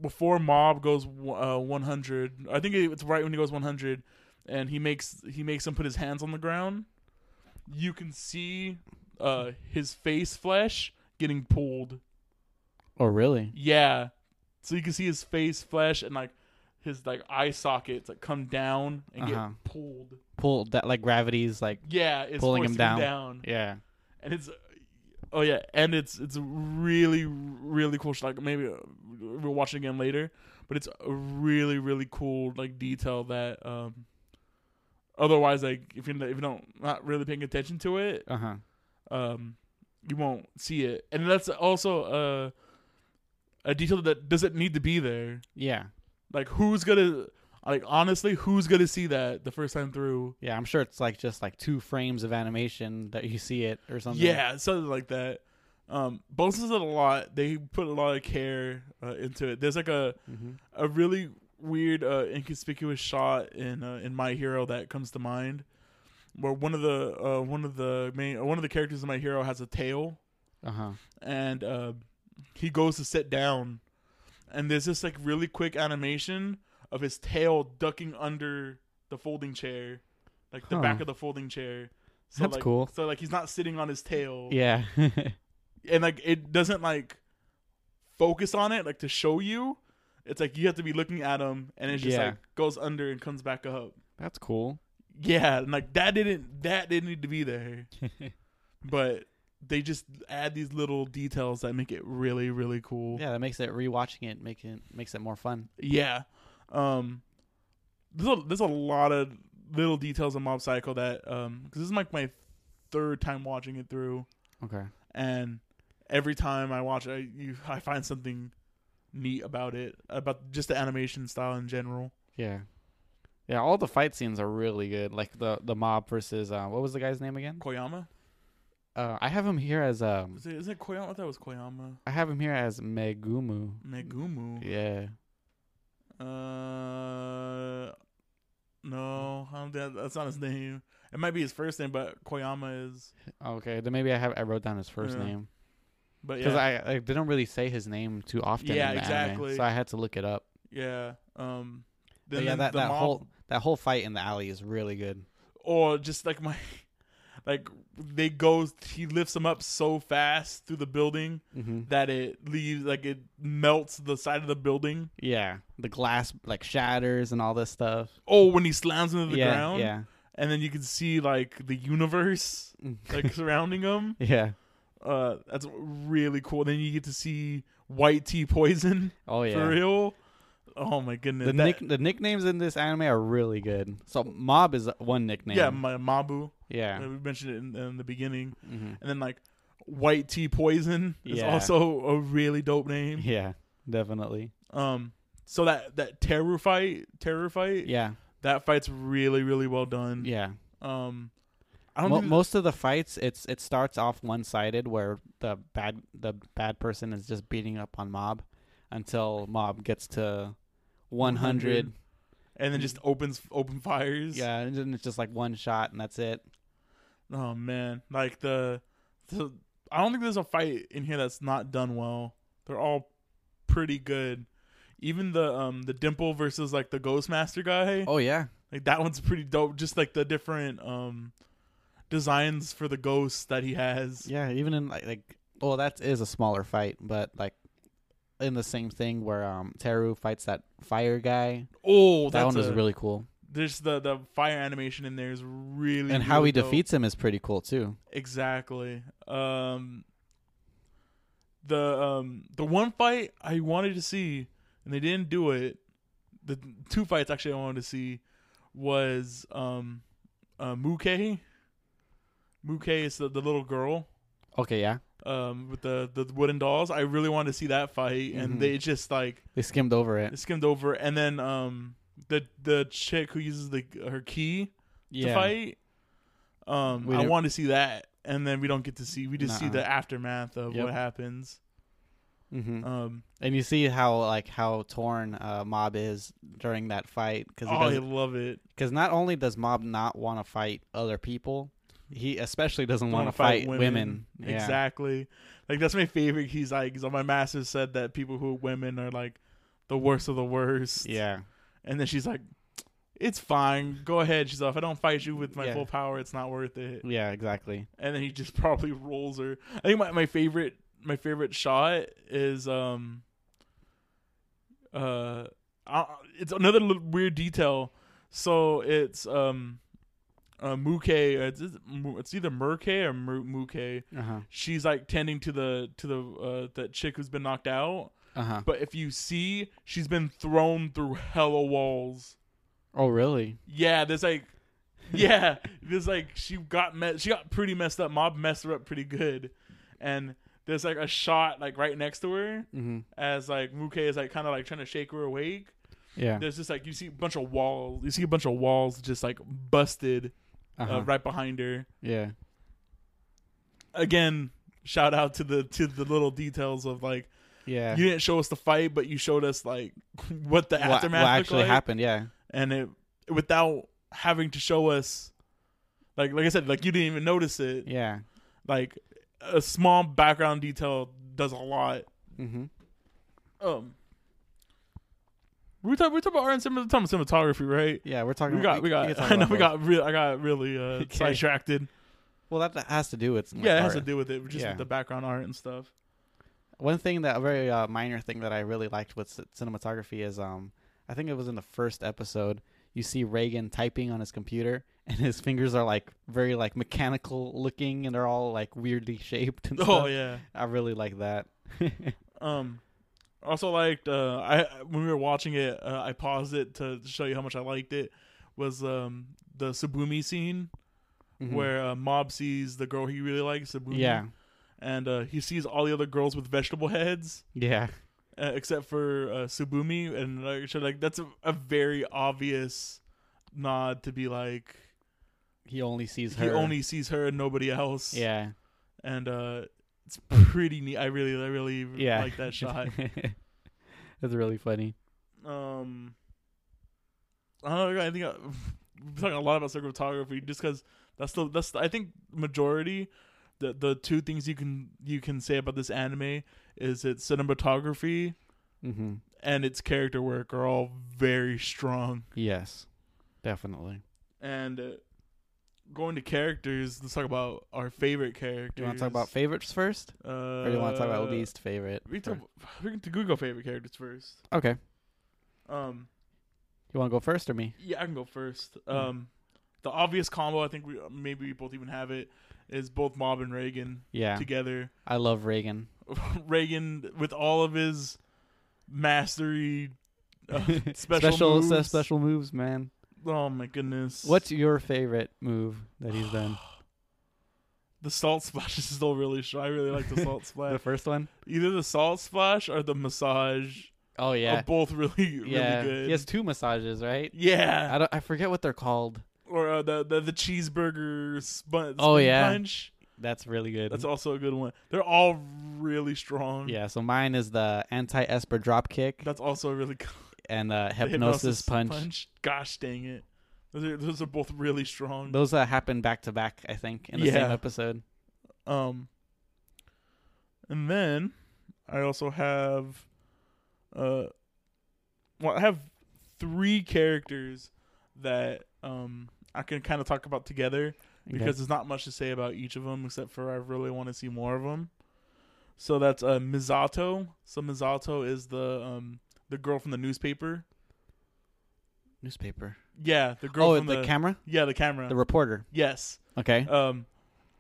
before Mob goes uh, 100, I think it's right when he goes 100, and he makes he makes him put his hands on the ground. You can see uh, his face flesh getting pulled. Oh really? Yeah. So you can see his face flesh and like his like eye sockets like come down and Uh-huh. get pulled. Pull that like gravity's like Yeah, it's Pulling him down. down. yeah. and it's oh yeah and it's it's really really cool like maybe uh, we'll watch it again later but it's a really really cool like detail that um otherwise like if you're if you don't not really paying attention to it Uh-huh. Um you won't see it and that's also uh a detail that doesn't need to be there Yeah. like who's gonna like honestly who's gonna see that the first time through Yeah, I'm sure it's like just like two frames of animation that you see it or something. Yeah, something like that. Um, Bones does it a lot. They put a lot of care uh, into it. There's like a hmm a really weird, uh, inconspicuous shot in uh, in My Hero that comes to mind, where one of the uh, one of the main one of the characters in My Hero has a tail, Uh-huh. and uh, he goes to sit down, and there's this like really quick animation of his tail ducking under the folding chair, like the Huh. back of the folding chair. So That's like, cool. So like he's not sitting on his tail Yeah. and like it doesn't like focus on it like to show you it's like you have to be looking at him and it just Yeah. like goes under and comes back up That's cool. Yeah and like that didn't that didn't need to be there but they just add these little details that make it really really cool yeah, that makes it rewatching it make it makes it more fun. yeah um there's a, there's a lot of little details in mob psycho that um because this is like my third time watching it through Okay. and every time I watch it, I, you, I find something neat about it, about just the animation style in general. Yeah. Yeah, all the fight scenes are really good. Like the the mob versus uh, what was the guy's name again? Koyama, Uh, I have him here as um, is it, is it Koyama? I thought it was Koyama. I have him here as Megumu. Megumu. Yeah. Uh, no, I don't think that, that's not his name. It might be his first name, but Koyama is. Okay, then maybe I have I wrote down his first Yeah. name But because yeah, I, I didn't really say his name too often. Yeah, in the exactly. Anime, so I had to look it up. yeah. Um, then yeah, then that the that mob- whole that whole fight in the alley is really good. or just like my, like they go. He lifts him up so fast through the building Mm-hmm. that it leaves like it melts the side of the building. Yeah, the glass like shatters and all this stuff. Oh, when he slams into the yeah, ground, yeah, and then you can see like the universe like surrounding him. yeah. Uh, that's really cool. Then you get to see White Tea Poison Oh yeah. for real. Oh my goodness. The That- nick the nicknames in this anime are really good. So Mob is one nickname. yeah, my Mabu. yeah. Uh, We mentioned it in, in the beginning, hmm and then like White Tea Poison is Yeah. also a really dope name. Yeah, definitely. Um, so that that terror fight, terror fight, Yeah, that fight's really really well done. yeah. Um, I don't Mo- most of the fights, it's it starts off one sided where the bad the bad person is just beating up on Mob until Mob gets to one hundred. and then just opens open fires. Yeah, and then it's just like one shot and that's it. Oh man, like the, the I don't think there's a fight in here that's not done well. They're all pretty good. Even the um the Dimple versus like the Ghostmaster guy, Oh yeah, like that one's pretty dope. Just like the different um designs for the ghosts that he has. yeah. Even in like like well, that is a smaller fight, but like in the same thing where um Teru fights that fire guy. Oh, that that's one was a- really cool, There's the the fire animation in there is really and how he dope. defeats him is pretty cool too. Exactly. Um the um the one fight I wanted to see and they didn't do it. The two fights actually I wanted to see was um uh Muke. Muke is the, the little girl Okay, yeah, um with the the wooden dolls. I really wanted to see that fight and Mhm. they just like they skimmed over it. They skimmed over it. and then um the the chick who uses the her key Yeah, to fight. Um, I want to see that, and then we don't get to see. We just see Nuh-uh. the aftermath of Yep. what happens. hmm Um, and you see how like how torn uh, Mob is during that fight because oh, I love it. because not only does Mob not want to fight other people, he especially doesn't want to fight women. Yeah. Exactly. Like that's my favorite. He's like, so my master said that people who are women are like the worst of the worst. Yeah, And then she's like, "It's fine. Go ahead." She's like, "If I don't fight you with my Yeah. full power, it's not worth it." yeah, exactly. and then he just probably rolls her. I think my, my favorite my favorite shot is um uh uh, it's another little weird detail. So it's um uh Muke it's, it's either Murke or Mu- Muke. Uh huh. She's like tending to the to the uh that chick who's been knocked out. Uh huh. But if you see, she's been thrown through hella walls. Oh really? Yeah, there's like, yeah, there's like she got me- she got pretty messed up. Mob messed her up pretty good, and there's like a shot like right next to her Mm-hmm. as like Muke is like kind of like trying to shake her awake. Yeah. There's just like you see a bunch of walls. You see a bunch of walls just like busted Uh-huh. uh, right behind her. Yeah. Again, shout out to the to the little details of like Yeah. you didn't show us the fight, but you showed us like what the what, aftermath what actually like. happened? Yeah. and it without having to show us like like I said, like you didn't even notice it. Yeah. Like a small background detail does a lot. Mm-hmm. Um we talk we talk about art and cinemat- talking about cinematography, right? Yeah, we're talking. We got we got I know we got I got really uh Okay. sidetracked. Well, that has to do with Yeah, it has art. to do with it, just Yeah. with the background art and stuff. One thing that a very uh, minor thing that I really liked with c- cinematography is um I think it was in the first episode you see Reigen typing on his computer and his fingers are like very like mechanical looking and they're all like weirdly shaped and Oh yeah. I really like that. Um also liked uh I when we were watching it, uh, I paused it to show you how much I liked it was um the Tsubomi scene Mhm. where uh, Mob sees the girl he really likes, Tsubomi, yeah. and uh, he sees all the other girls with vegetable heads, Yeah. uh, except for uh, Tsubomi, and like, so, like that's a, a very obvious nod to be like He only sees her. he only sees her and nobody else. Yeah. and uh, it's pretty neat. I really, I really Yeah. like that shot. That's really funny. Um, I don't know. I think I, we're talking a lot about cinematography just because that's the that's the, I think majority the the two things you can you can say about this anime is its cinematography Mm-hmm. and its character work are all very strong. Yes, definitely. And uh, going to characters, let's talk about our favorite characters. Do you want to talk about favorites first, Uh, or do you want to talk about least favorite? We talk, we can we can go favorite characters first. Okay. Um, You want to go first or me? Yeah, I can go first. Hmm. Um, the obvious combo, I think we maybe we both even have it, is both Mob and Reigen Yeah, together. I love Reigen. Reigen with all of his mastery, uh, special special moves. uh, special moves, man. Oh my goodness! What's your favorite move that he's done? the salt splash is still really strong. I really like the salt splash. the first one? Either the salt splash or the massage Oh yeah, are both really really yeah. good. He has two massages, right? yeah, I don't. I forget what they're called. or uh, the, the the cheeseburger spun. Oh, yeah. punch. That's really good. That's also a good one. They're all really strong. yeah. So mine is the anti Esper drop kick That's also a really good and uh, the hypnosis, punch. punch. Gosh dang it. Those are, those are both really strong. Those uh, happen back to back, I think, in the same episode. Um and then I also have uh well I have three characters that um I can kind of talk about together Okay. because there's not much to say about each of them except for I really want to see more of them. So that's uh Misato. So Misato is the um the girl from the newspaper. newspaper. Yeah, the girl Oh, from the, camera, Yeah, the camera. the reporter. yes. Okay. Um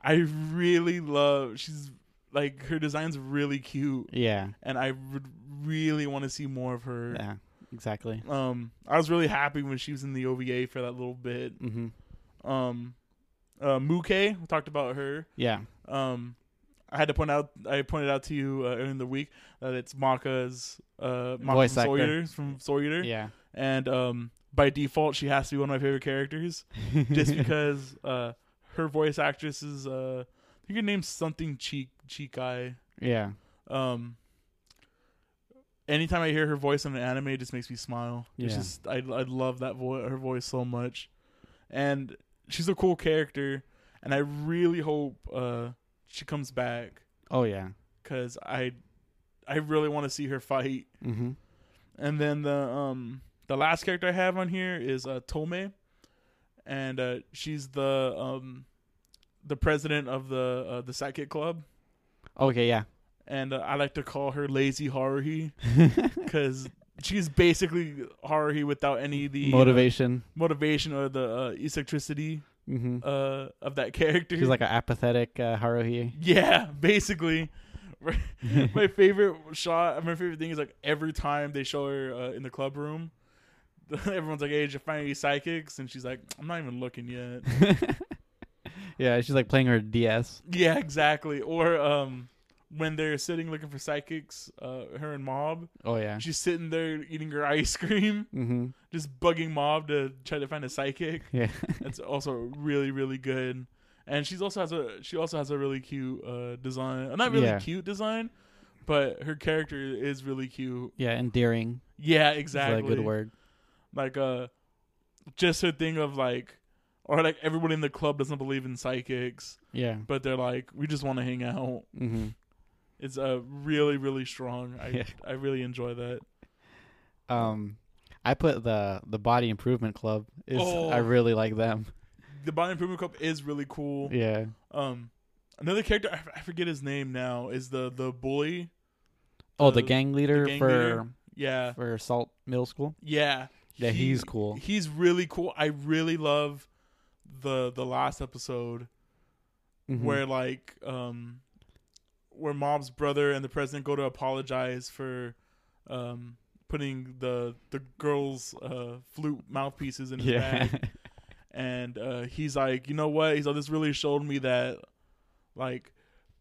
I really love she's like her design's really cute yeah. and I would really want to see more of her. Yeah. Exactly. Um I was really happy when she was in the OVA for that little bit. Mm-hmm. Um uh Muke, we talked about her. Yeah. Um I had to point out I pointed out to you uh, in the week that it's Maka's uh Maka Voice from actor. From Sawyer Yeah. and um by default she has to be one of my favorite characters. just because uh her voice actress is uh I think her name's something cheek cheek eye. yeah. Um anytime I hear her voice in an anime it just makes me smile. It's Yeah. just I I love that voice her voice so much. And she's a cool character and I really hope uh she comes back Oh yeah. cuz I I really want to see her fight. Mm-hmm. And then the um the last character I have on here is uh Tome, and uh she's the um the president of the uh, the Sidekick Club, Okay. Yeah. and uh, I like to call her Lazy Haruhi because she's basically Haruhi without any of the uh, Motivation. motivation or the uh, eccentricity Mm-hmm. uh of that character. She's like an apathetic uh, Haruhi. Yeah, basically. my favorite shot, my favorite thing is like every time they show her uh, in the club room, everyone's like, "Hey, did you find any psychics?" And she's like, "I'm not even looking yet." yeah, she's like playing her DS. yeah, exactly. Or um, when they're sitting looking for psychics, uh, her and Mob, Oh yeah. she's sitting there eating her ice cream, Mm-hmm. just bugging Mob to try to find a psychic. Yeah. That's also really really good. And she's also has a she also has a really cute uh, design. Uh, Not really Yeah. cute design, but her character is really cute. yeah. Endearing. Yeah, Is exactly. a good word. Like uh, just her thing of like, or like everyone in the club doesn't believe in psychics, Yeah. but they're like, we just want to hang out. Mm-hmm. It's uh really really strong. I Yeah. I really enjoy that. Um, I put the the Body Improvement Club. Is Oh. I really like them. The Body Improvement Club is really cool. Yeah. Um, another character I, I forget his name now is the the bully. Oh, the The- gang leader gang for leader? Yeah, for Salt Middle School. yeah, Yeah, He- he's cool. He's really cool. I really love the the last episode Mhm. where like um where Mob's brother and the president go to apologize for um putting the the girl's uh flute mouthpieces in his yeah. bag and uh he's like you know what he's like this really showed me that like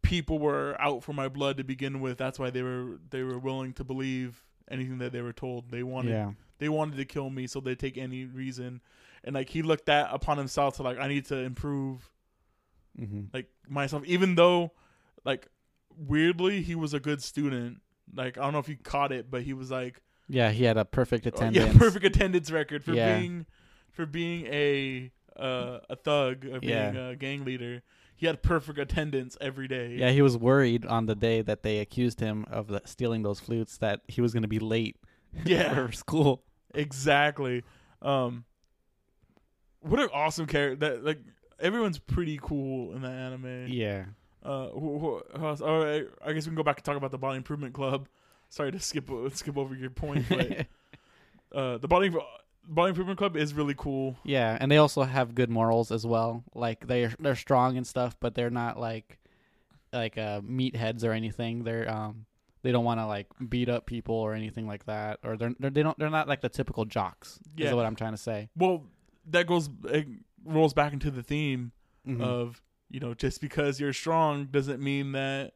people were out for my blood to begin with. That's why they were they were willing to believe anything that they were told. They wanted yeah. they wanted to kill me, so they take any reason. And like he looked that upon himself to like I need to improve hmm like myself, even though like weirdly he was a good student. Like I don't know if you caught it, but he was like Yeah, he had a perfect oh, attendance. yeah, perfect attendance record for Yeah. being for being a uh, a thug, uh, being Yeah. a gang leader. He had perfect attendance every day. Yeah, he was worried on the day that they accused him of the, stealing those flutes that he was going to be late Yeah. for school. exactly. Um, what an awesome character! That like everyone's pretty cool in that anime. Yeah. Uh, who, who, who else? Oh, I, I guess we can go back and talk about the Body Improvement Club. Sorry to skip skip over your point, but uh, the Body Body Improvement Club is really cool. yeah, and they also have good morals as well. Like they're they're strong and stuff, but they're not like like uh meatheads or anything. They're um they don't want to like beat up people or anything like that, or they're, they're they don't they're not like the typical jocks. Yeah. Is what I'm trying to say. Well, that goes it rolls back into the theme Mhm. of you know just because you're strong doesn't mean that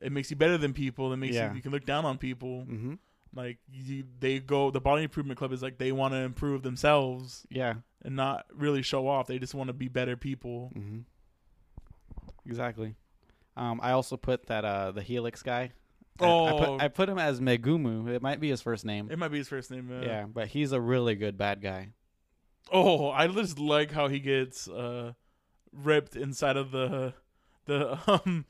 it makes you better than people. It makes Yeah. you you can look down on people. hmm Like you, they go the Body Improvement Club is like they want to improve themselves Yeah. and not really show off. They just want to be better people. hmm Exactly. Um, I also put that uh the Helix guy. I- I, Oh. put I put him as Megumu. It might be his first name. It might be his first name. Uh, yeah, but he's a really good bad guy. Oh, I just like how he gets uh, ripped inside of the the um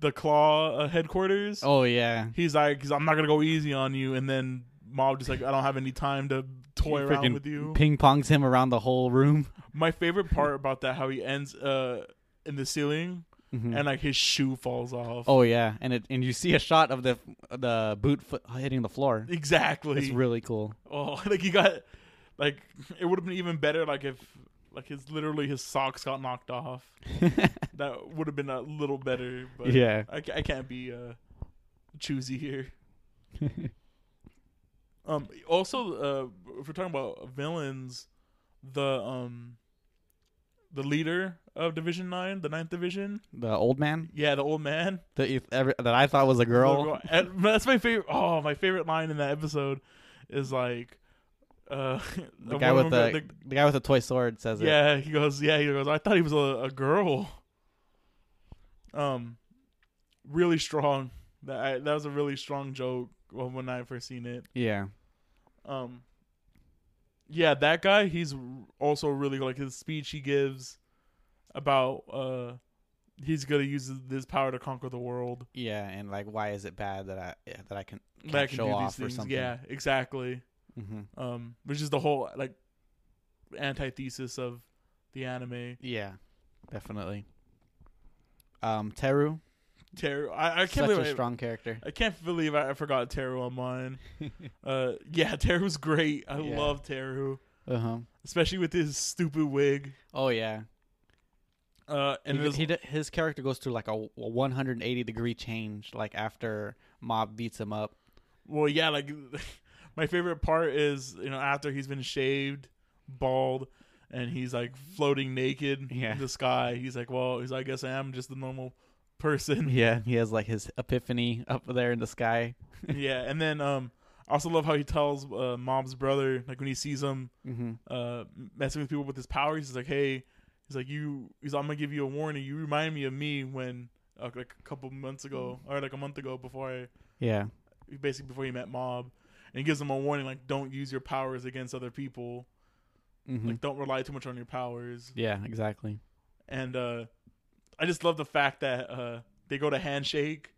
the claw uh, headquarters. Oh yeah. He's like, he's, I'm not gonna go easy on you, and then Mob just like, I don't have any time to toy around with you. Ping pongs him around the whole room. My favorite part about that how he ends uh in the ceiling Mhm. and like his shoe falls off. oh yeah, and it and you see a shot of the the boot foot hitting the floor. exactly. It's really cool. oh, like you got like it would have been even better like if like his literally his socks got knocked off. That would have been a little better, but yeah. I, I can't be uh choosy here. Um. Also, uh, if we're talking about villains, the um, the leader of Division Nine, the Ninth Division, the old man yeah, the old man, that that I thought was a girl. That's my favorite. Oh, my favorite line in that episode is like, uh, The guy with the, the guy with the toy sword says it. yeah, he goes, yeah, he goes. I thought he was a, a girl. Um, really strong. That I, that was a really strong joke when I first seen it. Yeah. Um, yeah, that guy. He's also really like his speech he gives about uh, he's gonna use this power to conquer the world. Yeah, and like, why is it bad that I yeah, that I can That can't can show do off or something? Yeah, exactly. Hmm Um, which is the whole like antithesis of the anime. Yeah, definitely. Um, Teru, Teru, I, I can't such believe a I, strong character. I can't believe I, I forgot Teru on mine. uh, yeah, Teru's great. I Yeah. love Teru, Uh huh. especially with his stupid wig. Oh yeah. Uh, and he, his, he d- his character goes through like a, 180 degree change, like after Mob beats him up. well, yeah, like my favorite part is you know after he's been shaved, bald, and he's like floating naked Yeah. in the sky. He's like, well, he's like, I guess I am just the normal person. Yeah, he has like his epiphany up there in the sky. yeah, and then um, I also love how he tells uh, Mob's brother like when he sees him Mm-hmm. uh messing with people with his powers, he's like, hey, he's like you, he's I'm gonna give you a warning. You remind me of me when uh, like a couple months ago or like a month ago before I Yeah. basically before he met Mob, and gives him a warning like don't use your powers against other people. Mm-hmm. Like don't rely too much on your powers. yeah, exactly. And uh I just love the fact that uh they go to handshake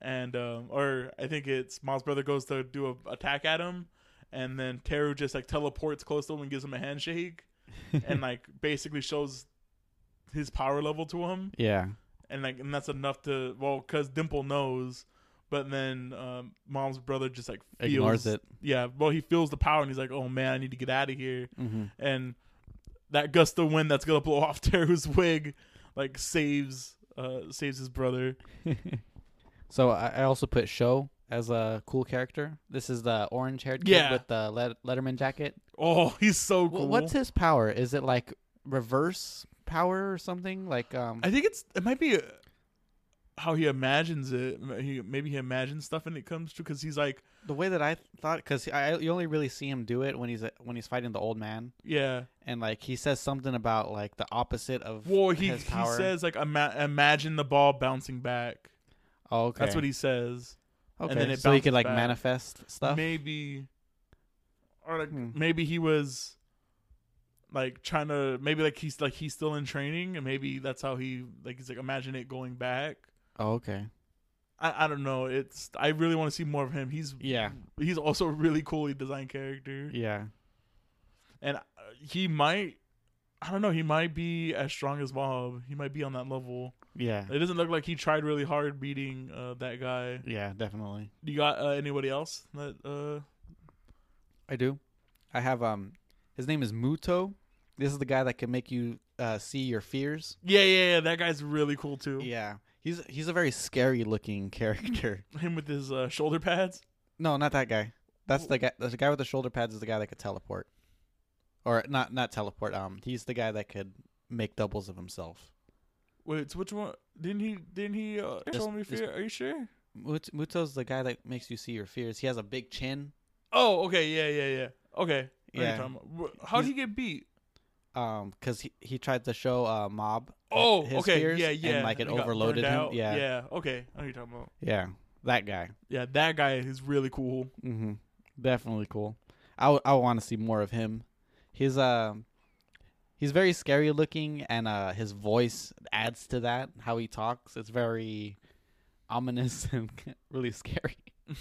and um or I think it's Miles' brother goes to do a attack at him and then Teru just like teleports close to him and gives him a handshake and like basically shows his power level to him yeah. and like and that's enough to well cuz Dimple knows but then um Mob's brother just like feels Ignores it. yeah well he feels the power and he's like oh man I need to get out of here Mm-hmm. and that gust of wind that's gonna blow off Teru's wig like saves uh saves his brother. so I, I also put Show as a cool character. This is the orange haired kid Yeah. with the let- Letterman jacket. Oh, he's so cool. What's his power? Is it like reverse power or something? Like um I think it's it might be a, how he imagines it. He maybe he imagines stuff and it comes true because he's like, The way that I thought, because I you only really see him do it when he's when he's fighting the old man, yeah. and like he says something about like the opposite of Well, he he says like ima- imagine the ball bouncing back. oh, okay. That's what he says. Okay. and then it so he could like back. manifest stuff. Maybe, or like Hmm. maybe he was like trying to maybe like he's like he's still in training and maybe that's how he like he's like imagine it going back. Oh, okay. I, I don't know. It's I really want to see more of him. He's Yeah. he's also a really coolly designed character, Yeah. and uh, he might. I don't know. He might be as strong as Mob. He might be on that level. Yeah. It doesn't look like he tried really hard beating uh, that guy. Yeah. Definitely. You got uh, anybody else that? uh I do. I have um. His name is Muto. This is the guy that can make you uh, see your fears. Yeah, yeah, yeah. That guy's really cool too. Yeah. He's he's a very scary looking character. Him with his uh, shoulder pads. no, not that guy. That's the guy. The guy with the shoulder pads is the guy that could teleport, or not not teleport. Um, he's the guy that could make doubles of himself. Wait, so which one? Didn't he? Didn't he? Uh, This- show me this- fear? Are you sure? Mut- Muto's the guy that makes you see your fears. He has a big chin. Oh, okay. Yeah, yeah, yeah. Okay. I know what you're Yeah. Wh- How'd he get beat? Um, because he, he tried to show uh mob. Oh, his okay. yeah, yeah. And like it overloaded him. Yeah, yeah. Okay. I know you're talking about. Yeah that guy. Yeah, that guy is really cool. Mm-hmm. Definitely cool. I w- I want to see more of him. He's um he's very scary looking, and uh his voice adds to that. How he talks, it's very ominous and really scary.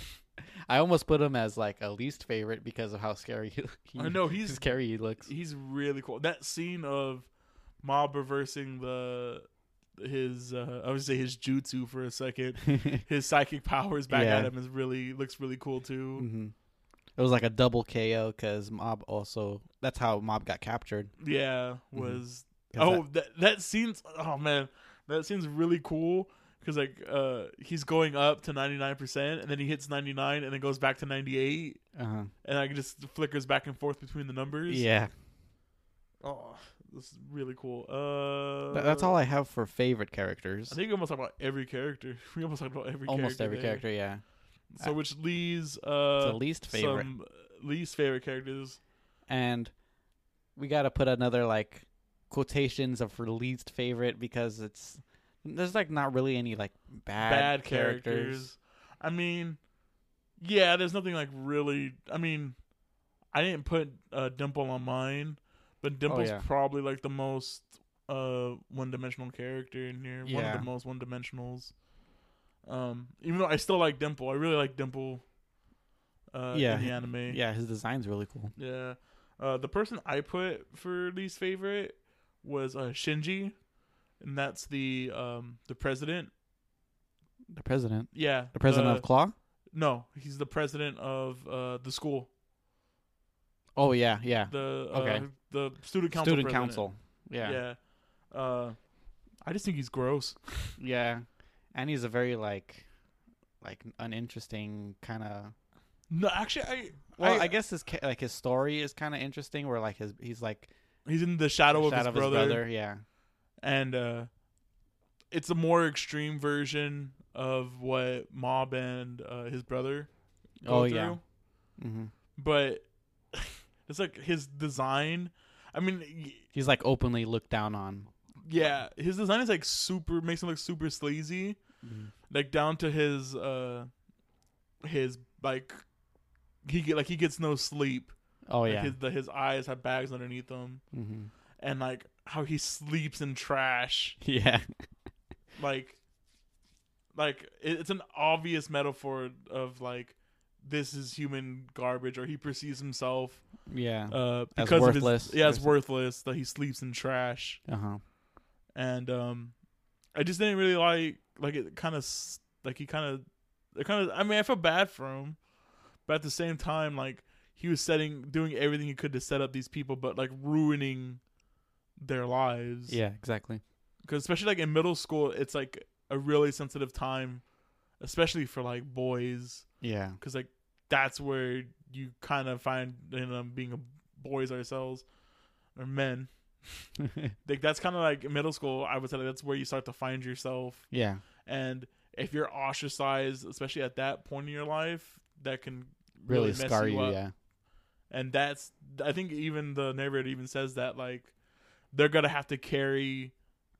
I almost put him as like a least favorite because of how scary he, he I know he's scary he looks. he's really cool. That scene of Mob reversing the his uh, I would say his jutsu for a second. His psychic powers back Yeah. at him is really looks really cool too. hmm It was like a double KO because Mob also. That's how Mob got captured. Yeah, Mhm. was 'Cause oh that that scene's oh man that scene's really cool because like uh he's going up to 99% and then he hits 99 and then goes back to 98 that, uh-huh. and like just flickers back and forth between the numbers Yeah, oh this is really cool uh Th- that's all I have for favorite characters. I think we almost talked about every character we almost talked about every Almost character every there. character, yeah. so which leaves uh the least favorite. some least favorite characters and we got to put another like quotations of least favorite because it's there's like not really any like bad, bad, characters. I mean, yeah, there's nothing like really. I mean, I didn't put uh, Dimple on mine, but Dimple's yeah. probably like the most uh one-dimensional character in here. Yeah. One of the most one-dimensionals. Um, even though I still like Dimple, I really like Dimple. Uh, Yeah. in the anime. Yeah, his design's really cool. Yeah. Uh, the person I put for least favorite was uh, Shinji, and that's the um the president. The president, Yeah, the president the- of Claw. No, he's the president of uh, the school. Oh yeah, yeah. The uh, Okay. the student council. Student president. council. Yeah. yeah, Yeah. Uh, I just think he's gross. Yeah. And he's a very like, like uninteresting kind of. No, actually, I Well, I, I, guess his ca- like his story is kind of interesting. Where like his he's like he's in the shadow, shadow of, his, brother, Yeah. And uh, it's a more extreme version of what Mob and uh, his brother. Go Oh, through. yeah. Mm-hmm. but it's like his design. I mean, He's like openly looked down on. yeah, his design is like super makes him look super sleazy. like down to his uh his like he get like he gets no sleep Oh like yeah. his the, his eyes have bags underneath them mm-hmm. and like how he sleeps in trash Yeah. like like it's an obvious metaphor of like this is human garbage or he perceives himself Yeah. uh As because worthless of his yeah as worthless that he sleeps in trash Uh huh. and um i just didn't really like like it kind of like he kind of it kind of i mean i felt bad for him but at the same time like he was setting doing everything he could to set up these people but like ruining their lives Yeah. Exactly. because especially like in middle school it's like a really sensitive time especially for like boys Yeah. because like that's where you kind of find in um, being a boys ourselves or men like that's kind of like middle school i would say that's where you start to find yourself yeah. and if you're ostracized, especially at that point in your life, that can really, mess scar you. up. yeah. and that's I think even the narrator even says that like they're gonna have to carry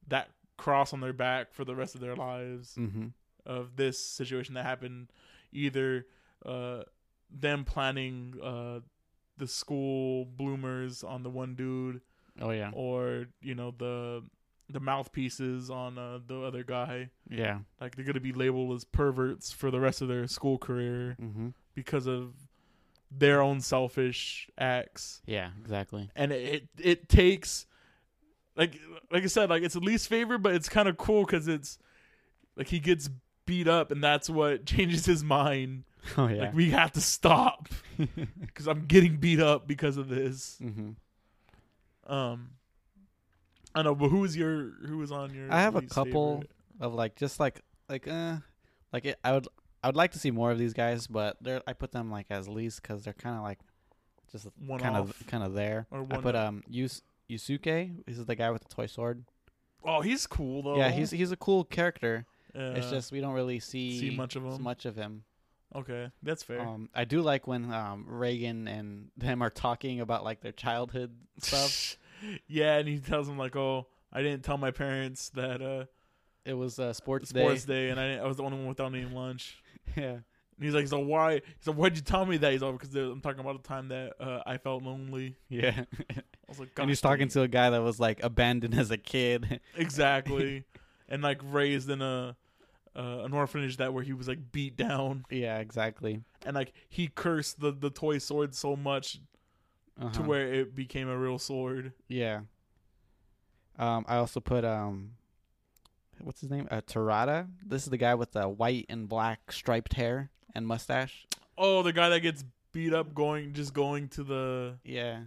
that cross on their back for the rest of their lives Mm-hmm. of this situation that happened, either uh, them planning uh, the school bloomers on the one dude, Oh yeah. or you know the the mouthpieces on uh, the other guy. Yeah. Like they're gonna be labeled as perverts for the rest of their school career Mm-hmm. because of their own selfish acts. Yeah. Exactly. and it it, it takes like like I said, like it's the least favorite, but it's kind of cool because it's like he gets beat up, and that's what changes his mind. Oh yeah. Like we have to stop because I'm getting beat up because of this. mm-hmm. Um, I know, but who was your who was on your? I have a couple favorite? of like just like like uh like it, I would I would like to see more of these guys, but they're I put them like as least because they're kind of like just One kind of kind of there. or I put um Yus- Yusuke. Is the guy with the toy sword. oh, he's cool though. Yeah, he's he's a cool character. Yeah, It's just we don't really see see much of him. much of him. Okay, that's fair. Um, I do like when um Reigen and them are talking about like their childhood stuff. yeah, and he tells him like, "Oh, I didn't tell my parents that uh it was uh, sports, sports day, and I didn't, I was the only one without any lunch." yeah. And he's like, "So why? He's like, why'd you tell me that?" He's like, "Because I'm talking about the time that uh, I felt lonely." Yeah. I was like, and he's "Gosh, talking to a guy that was like abandoned as a kid. exactly, and like raised in a uh, an orphanage that where he was like beat down, yeah, exactly. and like he cursed the the toy sword so much to Uh-huh. where it became a real sword. Yeah. Um, I also put um, what's his name? Uh, Terada. This is the guy with the white and black striped hair and mustache. Oh, the guy that gets beat up going just going to the Yeah.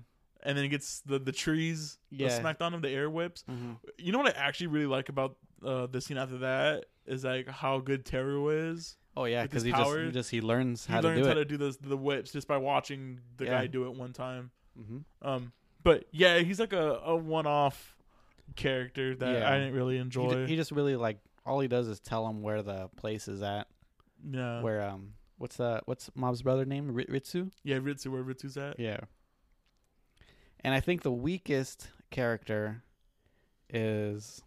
and then he gets the the trees Yeah. smacked on him the air whips. Mm-hmm. You know what I actually really like about uh, the scene after that is like how good Teru is. Oh yeah, because he just he just he learns He how to learns do how it. to do this the whips just by watching the Yeah. guy do it one time. mm-hmm. Um, but yeah, he's like a, a one off character that Yeah. I didn't really He, enjoy. ju- he just really like all he does is tell him where the place is at. yeah, Where um, what's the what's Mob's brother name? Ritsu. yeah, Ritsu, where Ritsu's at. Yeah. And I think the weakest character is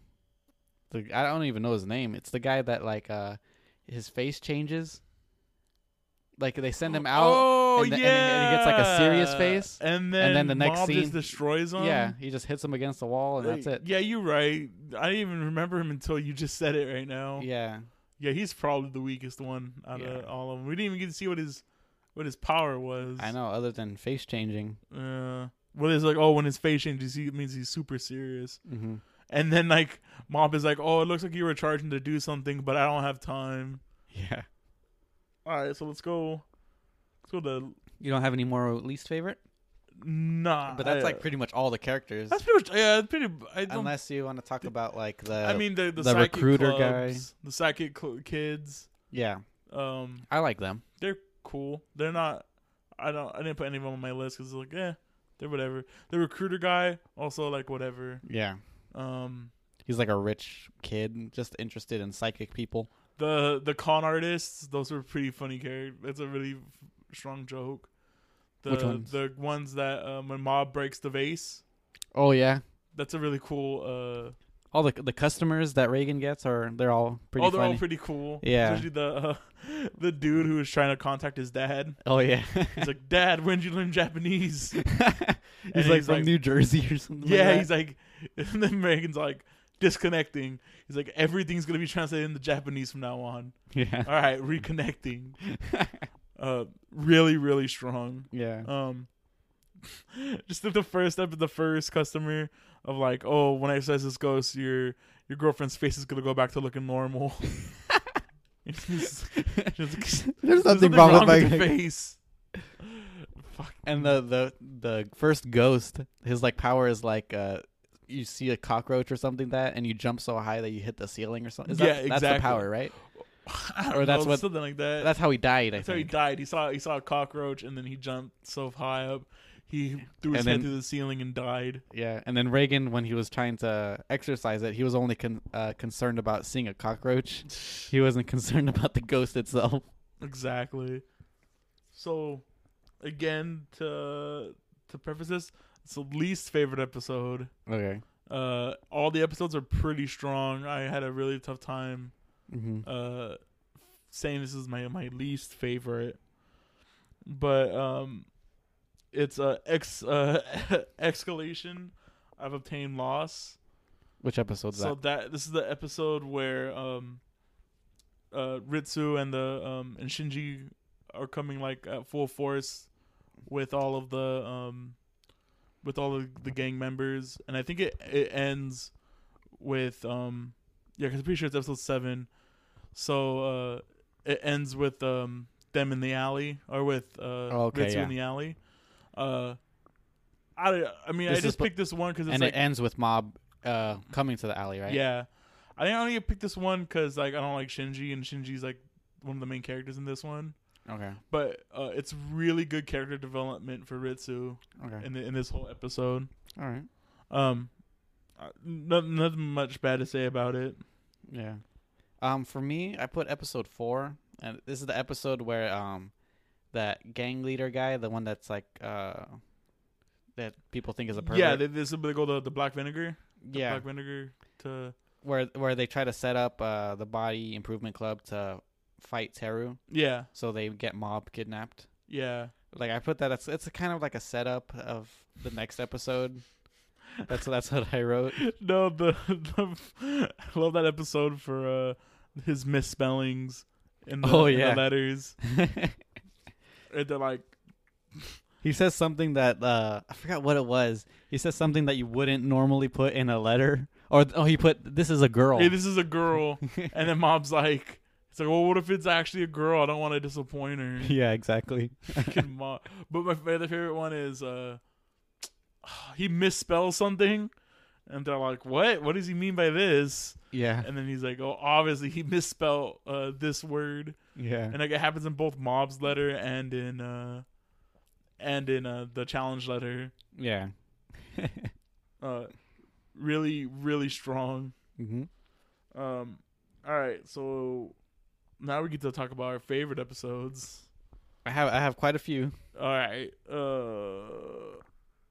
the I don't even know his name. It's the guy that like uh his face changes. Like they send him out. Oh and the- yeah, he- and he gets, like, a serious face, and then and then the next Mob scene- just destroys him. Yeah, he just hits him against the wall and that's it. Yeah, you're right. I didn't even remember him until you just said it right now. Yeah. Yeah, he's probably the weakest one out Yeah. of all of them. We didn't even get to see what his what his power was. I know, other than face changing. Uh, well, it's like, oh, when his face changes, he means he's super serious. Mm-hmm. And then like Mob is like, oh, it looks like you were charging to do something, but I don't have time. Yeah. All right, so let's go. Let's go to You don't have any more least favorite? Nah. But that's like pretty much all the characters. that's pretty much yeah. Pretty. I don't. Unless you want to talk about like the I mean the the, the recruiter clubs, the psychic cl- kids. Yeah. Um, I like them. they're cool. They're not. I don't. I didn't put any of them on my list because like, eh, they're whatever. The recruiter guy also like whatever. Yeah. Um, He's like a rich kid, just interested in psychic people. the the con artists, those were pretty funny characters. That's a really f- strong joke. The Which ones? the ones that um, when Mob breaks the vase, Oh yeah. that's a really cool. Uh, All the the customers that Reigen gets are they're all pretty oh, they're funny. all pretty cool. Yeah. especially the uh, the dude who was trying to contact his dad. oh yeah. He's like, "Dad, when did you learn Japanese?" he's like he's from like- New Jersey or something. Yeah, like he's like, and then Reigen's like disconnecting. He's like, everything's gonna be translated into Japanese from now on. yeah. All right, reconnecting. Uh, really, really strong. yeah. Um, just the first step of the first customer of like, oh, when I says this ghost, your your girlfriend's face is gonna go back to looking normal. Just- just- There's there's nothing wrong with my your face. Fuck. And the the the first ghost, his like power is like uh you see a cockroach or something that and you jump so high that you hit the ceiling or something. Is Yeah, that, that's the exactly. power, right? Or that's know, what- something like that. That's how he died, I That's how he died. He saw he saw a cockroach and then he jumped so high up. he threw his And head then- through the ceiling and died. Yeah, and then Reigen, when he was trying to exercise it, he was only con- uh, concerned about seeing a cockroach. He wasn't concerned about the ghost itself. Exactly. So, again, to to preface this, it's the least favorite episode. Okay. Uh, all the episodes are pretty strong. I had a really tough time Mm-hmm. uh saying this is my my least favorite, but um, it's uh ex uh escalation. I've obtained loss. Which episode? So that? that this is the episode where um uh Ritsu and the um and Shinji are coming like at full force with all of the um with all of the gang members and I think it it ends with um yeah cuz I'm pretty sure it's episode 7 so uh it ends with um them in the alley or with uh Oh, okay, Ritsu yeah. in the alley uh I, I mean This I just picked this one because And like it ends with Mob uh, coming to the alley, right? yeah, I think I only picked this one because like I don't like Shinji, and Shinji's like one of the main characters in this one. Okay. But uh, it's really good character development for Ritsu Okay. in the, in this whole episode. All right. Um, uh, nothing, nothing much bad to say about it. Yeah. Um, for me, I put episode four, and this is the episode where um, that gang leader guy, the one that's like uh, that people think is a pervert. Yeah, they, this is they go the the black vinegar. The yeah. black vinegar to where where they try to set up uh the body improvement club to fight Teru, yeah so they get Mob kidnapped. yeah. Like I put that it's it's a kind of like a setup of the next episode. That's that's what I wrote. No, the, the I love that episode for uh his misspellings in the, Oh, in the letters. And they're like he says something that uh I forgot what it was. He says something that you wouldn't normally put in a letter. Or oh he put this is a girl. hey, this is a girl. and then Mob's like, it's like, well, what if it's actually a girl? I don't want to disappoint her. yeah, exactly. Mom. But my other favorite one is uh, he misspells something, and they're like, what? What does he mean by this? Yeah. And then he's like, oh, obviously he misspelled uh, this word, Yeah. and like it happens in both mob's letter and in uh, and in uh the challenge letter. Yeah. Uh, really, really strong. mhm. Um, all right, so now we get to talk about our favorite episodes. I have I have quite a few. All right, uh,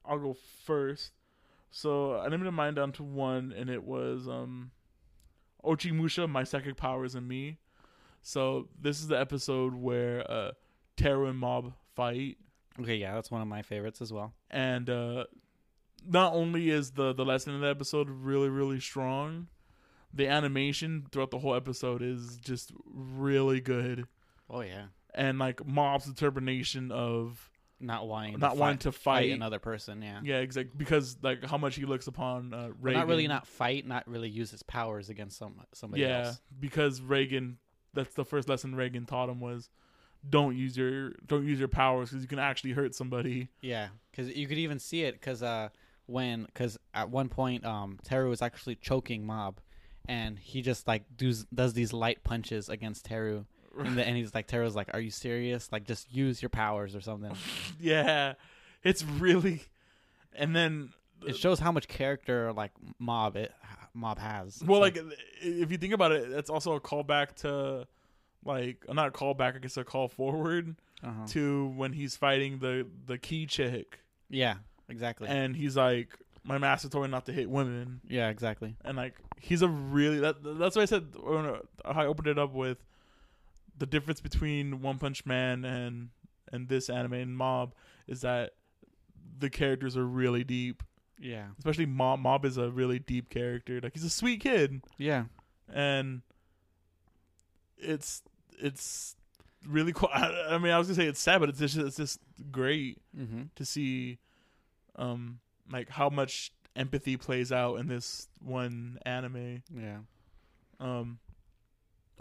I'll go first. So I limited mine down to one, and it was um, Ochimusha, my psychic powers and me. So this is the episode where uh, Teru and Mob fight, Okay, yeah, that's one of my favorites as well. and uh, not only is the the lesson in the episode really really strong, the animation throughout the whole episode is just really good, Oh yeah. and like Mob's determination of Not wanting not to wanting fight, to fight another person, yeah. Yeah, exactly. Because like how much he looks upon uh, Reigen. not really not fight, not really use his powers against some somebody Yeah, else. because Reigen. That's the first lesson Reigen taught him was, don't use your don't use your powers because you can actually hurt somebody. Yeah, because you could even see it because uh, when because at one point um Teru was actually choking Mob, and he just like does does these light punches against Teru, and, he's like Teru's like, "Are you serious? Like just use your powers or something." yeah, it's really, and then it shows how much character like Mob it Mob has. well, It's like if you think about it, that's also a callback to, like not a callback, I guess a call forward uh-huh. to when he's fighting the the key chick, yeah, exactly. and he's like, my master told me not to hit women. yeah, exactly. and like he's a really that that's why I said when I opened it up with the difference between One Punch Man and and this anime and Mob is that the characters are really deep. Yeah, Especially Mob. Mob is a really deep character. Like he's a sweet kid, yeah, and it's it's really cool. I, I mean, I was gonna say it's sad, but it's just it's just great mm-hmm. to see, um, like how much empathy plays out in this one anime. yeah. Um,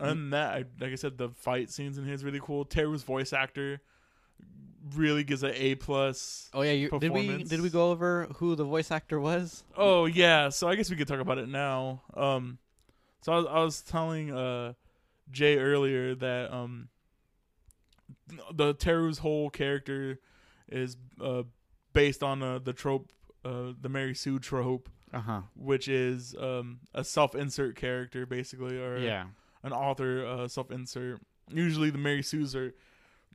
other than that, I, like I said, the fight scenes in here is really cool. Teru's voice actor really gives an A plus. Oh yeah, you, did we did we go over who the voice actor was? Oh yeah, so I guess we could talk about it now. Um, so I was, I was telling uh Jay earlier that um the Teru's whole character is uh based on uh, the trope, uh, the Mary Sue trope, Uh huh. which is um, a self-insert character, basically, or Yeah. An author uh, self-insert. Usually, the Mary Sues are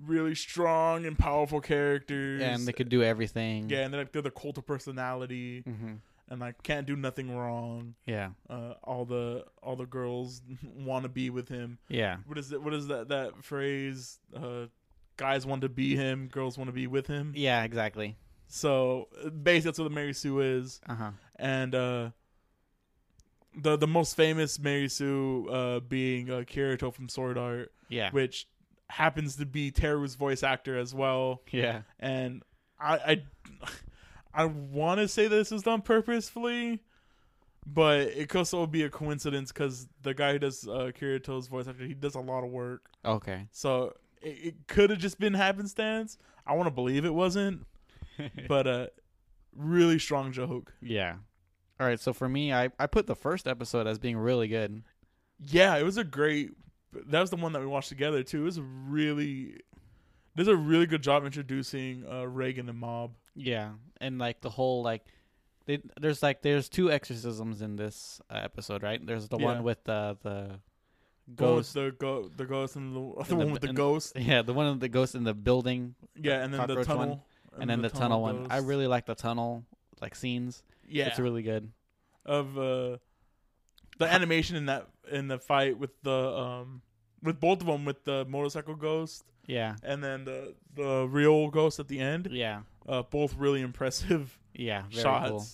really strong and powerful characters, And they could do everything. yeah, and they're like they're the cult of personality, hmm and like can't do nothing wrong. Yeah. Uh, all the all the girls want to be with him. Yeah. What is it? What is that that phrase? Uh, guys want to be him, girls want to be with him. Yeah. Exactly. So basically, that's what the Mary Sue is, Uh huh. and uh, the the most famous Mary Sue uh, being uh, Kirito from Sword Art, Yeah. which happens to be Teru's voice actor as well. Yeah. And I I, I want to say this is done purposefully, but it could also be a coincidence because the guy who does uh, Kirito's voice actor, he does a lot of work. Okay. So it, it could have just been happenstance. I want to believe it wasn't, but uh, really strong joke. yeah. All right. So for me, I I put the first episode as being really good. Yeah, it was a great. That was the one that we watched together too. It was really. Does a really good job introducing uh, Reigen and Mob. Yeah, and like the whole like, they, there's like there's two exorcisms in this uh, episode, right? There's the Yeah. one with the the Ghost, the go, the ghost, and the, the And the- one with the and- ghost. Yeah, the one with the ghost in the building, Yeah, and then the cockroach one, tunnel, and, then the, tunnel, one. I really like the tunnel like scenes. Yeah It's really good. of uh, the animation in that in the fight with the um with both of them with the motorcycle ghost Yeah, and then the the real ghost at the end. yeah, Uh, both really impressive yeah. Very shots. cool.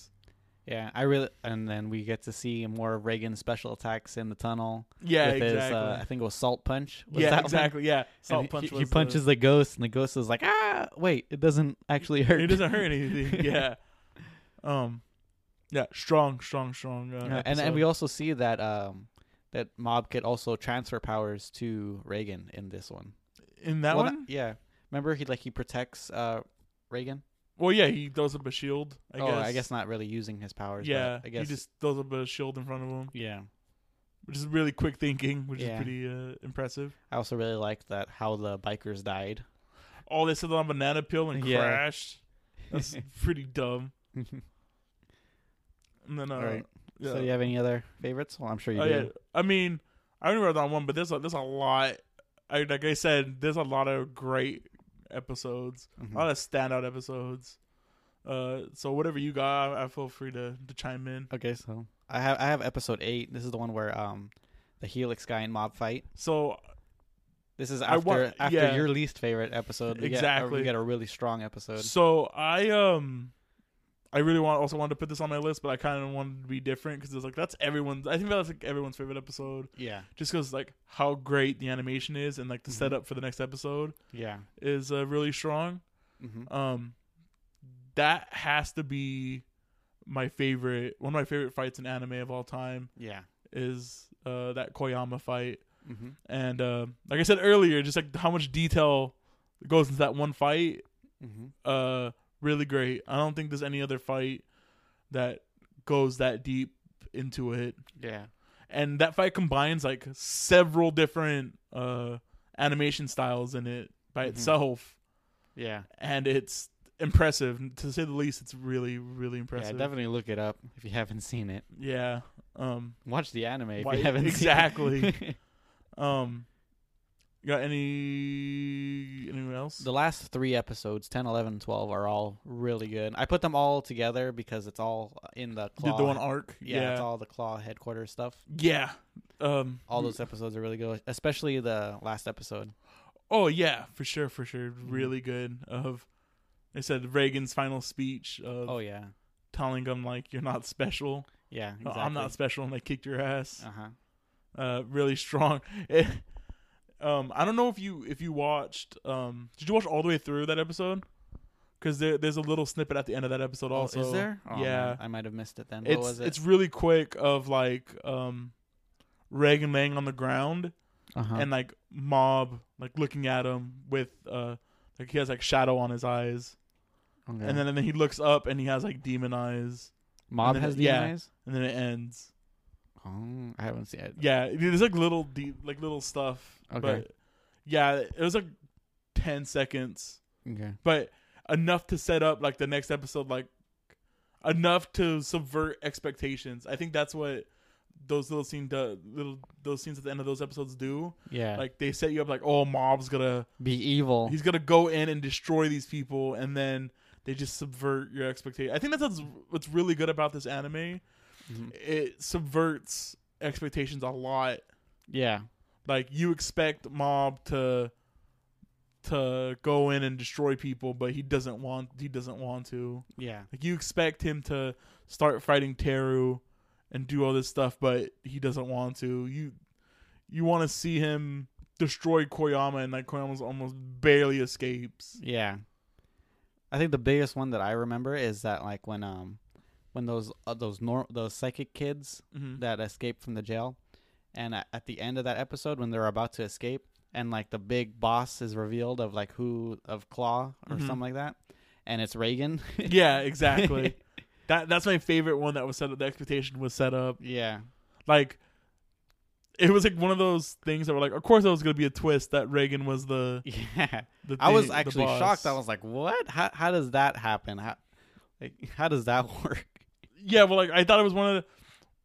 Yeah, I really and then we get to see more of Reigen's special attacks in the tunnel Yeah, with exactly. his uh, I think it was salt punch. Was yeah, that one? exactly. Yeah, And salt he- punch. He, was he the- punches the ghost, and the ghost is like, ah, wait, it doesn't actually hurt. It doesn't hurt anything. yeah. Um. Yeah, strong, strong, strong. Uh, Yeah, and and we also see that um that Mob could also transfer powers to Reigen in this one. in that Well, one. yeah. Remember he like he protects uh Reigen. Well, yeah, he throws up a shield. I oh, guess. I guess not really using his powers. Yeah, but I guess he just throws up a shield in front of him, yeah. which is really quick thinking, which Yeah. is pretty uh, impressive. I also really liked that how the bikers died. Oh, they sit on a banana peel and Yeah. crashed. That's pretty dumb. And then, uh, Alright. yeah. So you have any other favorites? Well, I'm sure you oh, do. yeah. I mean, I only wrote down one, but there's a, there's a lot. I, like I said, there's a lot of great episodes, Mhm. a lot of standout episodes. Uh, so whatever you got, I, I feel free to, to chime in. Okay, so I have I have episode eight. This is the one where um the Helix guy and Mob fight. So This is after want- after yeah. your least favorite episode. We Get, Exactly. we get a really strong episode. So I um, I really want also wanted to put this on my list, but I kind of wanted to be different because it's like that's everyone's. I think that's like everyone's favorite episode, Yeah, just because like how great the animation is and like the Mhm. setup for the next episode yeah. is uh, really strong. hmm Um, that has to be my favorite. One of my favorite fights in anime of all time Yeah. is uh that Koyama fight, hmm and uh, like I said earlier, just like how much detail goes into that one fight hmm uh really great. I don't think there's any other fight that goes that deep into it. Yeah. And that fight combines like several different uh animation styles in it by Mhm. itself Yeah. and it's impressive to say the least. It's really really Yeah. impressive. Definitely look it up if you haven't seen it. Yeah. Um Watch the anime if Why- you haven't exactly. seen it. um you got any anyone else? the last three episodes, 10, 11, 12, are all really good. I put them all together because it's all in the claw. Did the one arc? yeah, it's all the claw headquarters stuff. yeah. Um All those episodes are really good, especially the last episode. Oh yeah, for sure, for sure, Mm-hmm. really good. Of they said Reigen's final speech of Oh yeah, telling him like you're not special. yeah. Exactly. I'm not special, and they kicked your ass. Uh huh. Uh, really strong. Um, I don't know if you if you watched. Um, did you watch all the way through that episode? Because there, there's a little snippet at the end of that episode. Also, oh, is there? Oh, yeah, man, I might have missed it then. What it's was it? it's really quick. Of like um, Reigen laying on the ground uh-huh. and like Mob like looking at him with uh like he has like shadow on his eyes. okay. and then and then he looks up and he has like demon eyes, Mob has it- demon yeah. eyes. and then it ends. Oh, I haven't seen it. Yeah, there's like little de- like little stuff. Okay. But yeah, it was like ten seconds. Okay. But enough to set up like the next episode, like enough to subvert expectations. I think that's what those little scene do, little those scenes at the end of those episodes do. Yeah. Like they set you up like, oh, Mob's gonna be evil. he's gonna go in and destroy these people, and then they just subvert your expectation. I think that's what's really good about this anime. Mhm. It subverts expectations a lot. Yeah. Like you expect Mob to to go in and destroy people, but he doesn't want he doesn't want to. Yeah. Like you expect him to start fighting Teru and do all this stuff, but he doesn't want to. You you want to see him destroy Koyama, and like Koyama's almost barely escapes. Yeah. I think the biggest one that I remember is that like when um when those uh, those nor- those psychic kids Mm-hmm. that escaped from the jail and at, at the end of that episode when they're about to escape and like the big boss is revealed of like who of Claw or Mhm. something like that and it's Reigen. yeah, exactly. that that's my favorite one that was set up. The expectation was set up yeah. like it was like one of those things that were like, of course, there was gonna be a twist that Reigen was the. Yeah. the I was the actually shocked. I was like, "What? How how does that happen? How like how does that work?" Yeah, well, like I thought it was one of the.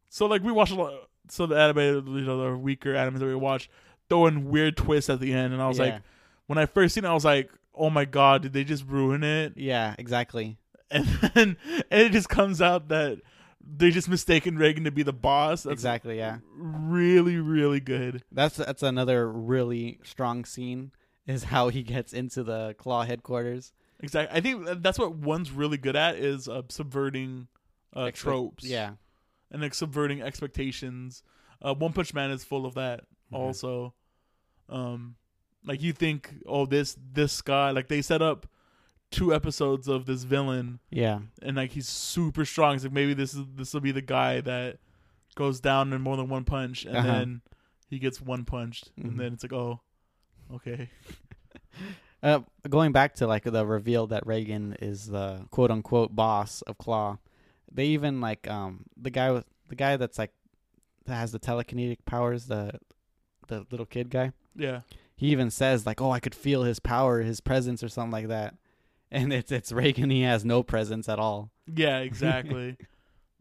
So like we watched a lot. So the anime, you know, the weaker animes that we watched, throwing weird twists at the end, and I was yeah. like, when I first seen it, I was like, oh my god, did they just ruin it? "Yeah, exactly." And then and it just comes out that they just mistaken Reigen to be the boss. That's exactly, yeah. really really good. That's that's another really strong scene is how he gets into the Claw headquarters. Exactly. I think that's what one's really good at is uh, subverting uh, Expect- tropes. Yeah. and like subverting expectations. Uh, One Punch Man is full of that. Mhm. Also, um, like you think, oh, this this guy, like they set up two episodes of this villain, Yeah. and like he's super strong. It's like maybe this is this will be the guy that goes down in more than one punch, and Uh-huh. then he gets one punched, Mhm. and then it's like, oh, okay, Uh, going back to like the reveal that Reigen is the quote unquote boss of Claw, they even like um the guy with the guy that's like that has the telekinetic powers, the the little kid guy. yeah, He even says like, "Oh, I could feel his power, his presence, or something like that." And it's it's Reigen. He has no presence at all. yeah, exactly.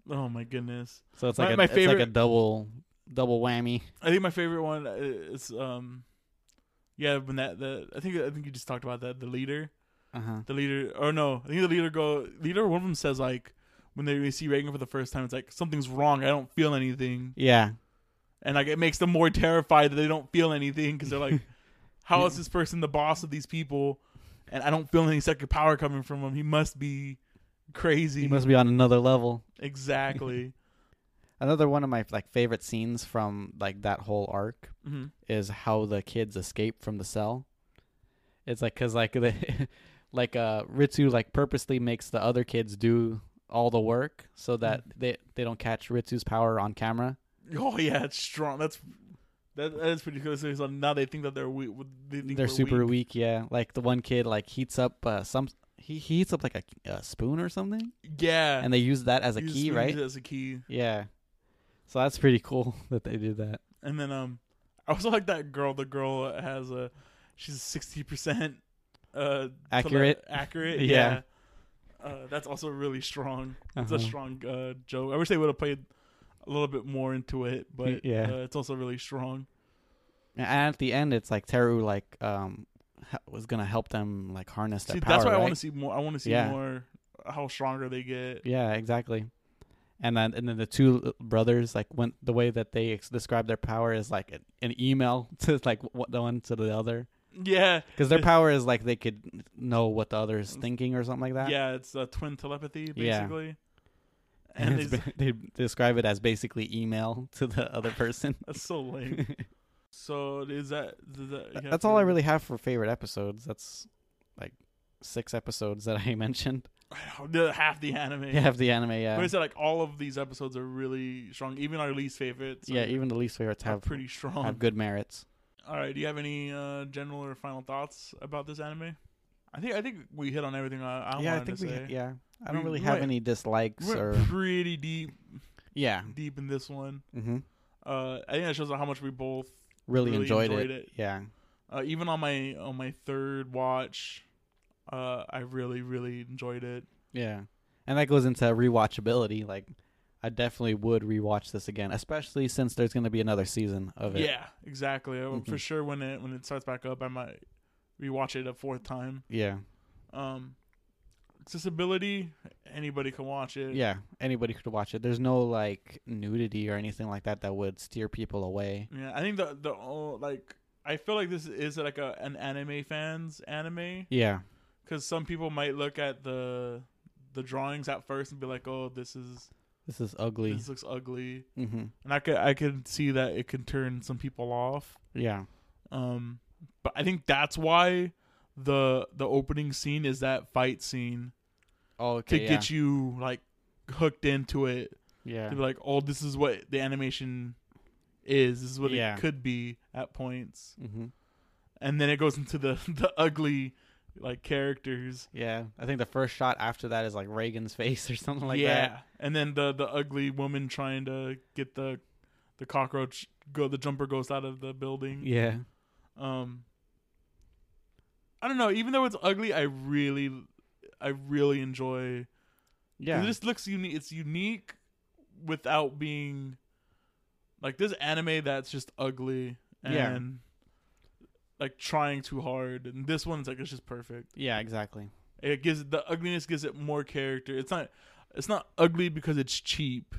oh my goodness. So it's My- like a, my it's like a favorite- double double whammy. I think my favorite one is um, yeah, when that the I think I think you just talked about that the leader. Uh huh. the leader or no i think the leader go leader one of them says like when they see reigen for the first time it's like something's wrong. I don't feel anything. Yeah. and like it makes them more terrified that they don't feel anything because they're like how is this person the boss of these people? And i don't feel any second power coming from him. He must be crazy. He must be on another level. exactly. Another one of my like favorite scenes from like that whole arc hmm is how the kids escape from the cell. It's like cuz like the like uh Ritsu like purposely makes the other kids do all the work so that they they don't catch Ritsu's power on camera. oh yeah it's strong that's that, that is pretty cool so now they think that they're weak they They're super weak. weak. yeah. Like the one kid like heats up uh, some he, he heats up like a, a spoon or something yeah and they use that as a Use- key, right? it as a key Yeah. So that's pretty cool that they did that. And then um, I also like that girl. The girl has a she's sixty percent uh Accurate? accurate. Yeah. yeah. Uh, that's also really strong. It's Uh-huh. a strong uh, joke. I wish they would have played a little bit more into it, but Yeah. uh, it's also really strong. And at the end, it's like Teru like um ha- was gonna help them like harness their See, power. that's why I want to see more. I want to see Yeah. more how stronger they get. Yeah, exactly. And then and then the two brothers like went the way that they ex- describe their power is like an, an email to like what the one to the other Yeah, because their power is like they could know what the other is thinking or something like that. yeah. It's uh, twin telepathy Yeah. basically. and And ba- they describe it as basically email to the other person. that's so lame. So is that, is that you have That's all I really have for favorite episodes. That's like six episodes that I mentioned. half the anime. You have the anime, yeah. But I said like all of these episodes are really strong. Even our least favorites. yeah, even the least favorites have pretty strong. have good merits. All right. Do you have any uh, general or final thoughts about this anime? I think I think we hit on everything I, I yeah, I think we say. yeah. I don't We- really have went- any dislikes We or pretty deep yeah. deep in this one. hmm Uh, I think that shows how much we both Really, Really enjoyed, enjoyed it. it. Yeah. uh, even on my on my third watch, uh, I really really enjoyed it. Yeah, and that goes into rewatchability. Like, I definitely would rewatch this again, especially since there's going to be another season of it. Yeah, exactly. Uh, For sure, when it when it starts back up, I might rewatch it a fourth time. Yeah, Um, accessibility, anybody can watch it. yeah. Anybody could watch it. There's no like nudity or anything like that that would steer people away. yeah. I think the the oh, like I feel like this is like a an anime fans anime Yeah, because some people might look at the the drawings at first and be like, oh, this is this is ugly. this looks ugly, hmm and I could I could see that it could turn some people off. Yeah, Um, but I think that's why the the opening scene is that fight scene oh, to yeah. get you like hooked into it yeah, to be like, oh, this is what the animation is. This is what Yeah. it could be at points, hmm and then it goes into the the ugly like characters. yeah. I think the first shot after that is like Reigen's face or something like yeah, that. Yeah, and then the the ugly woman trying to get the the cockroach go the jumper ghost out of the building. Yeah, Um, I don't know. Even though it's ugly, I really, I really enjoy. yeah, this looks unique. It's unique without being like this anime that's just ugly and Yeah. Like trying too hard. And this one's like it's just perfect. yeah. Exactly. It gives the ugliness gives it more character. It's not. It's not ugly because it's cheap.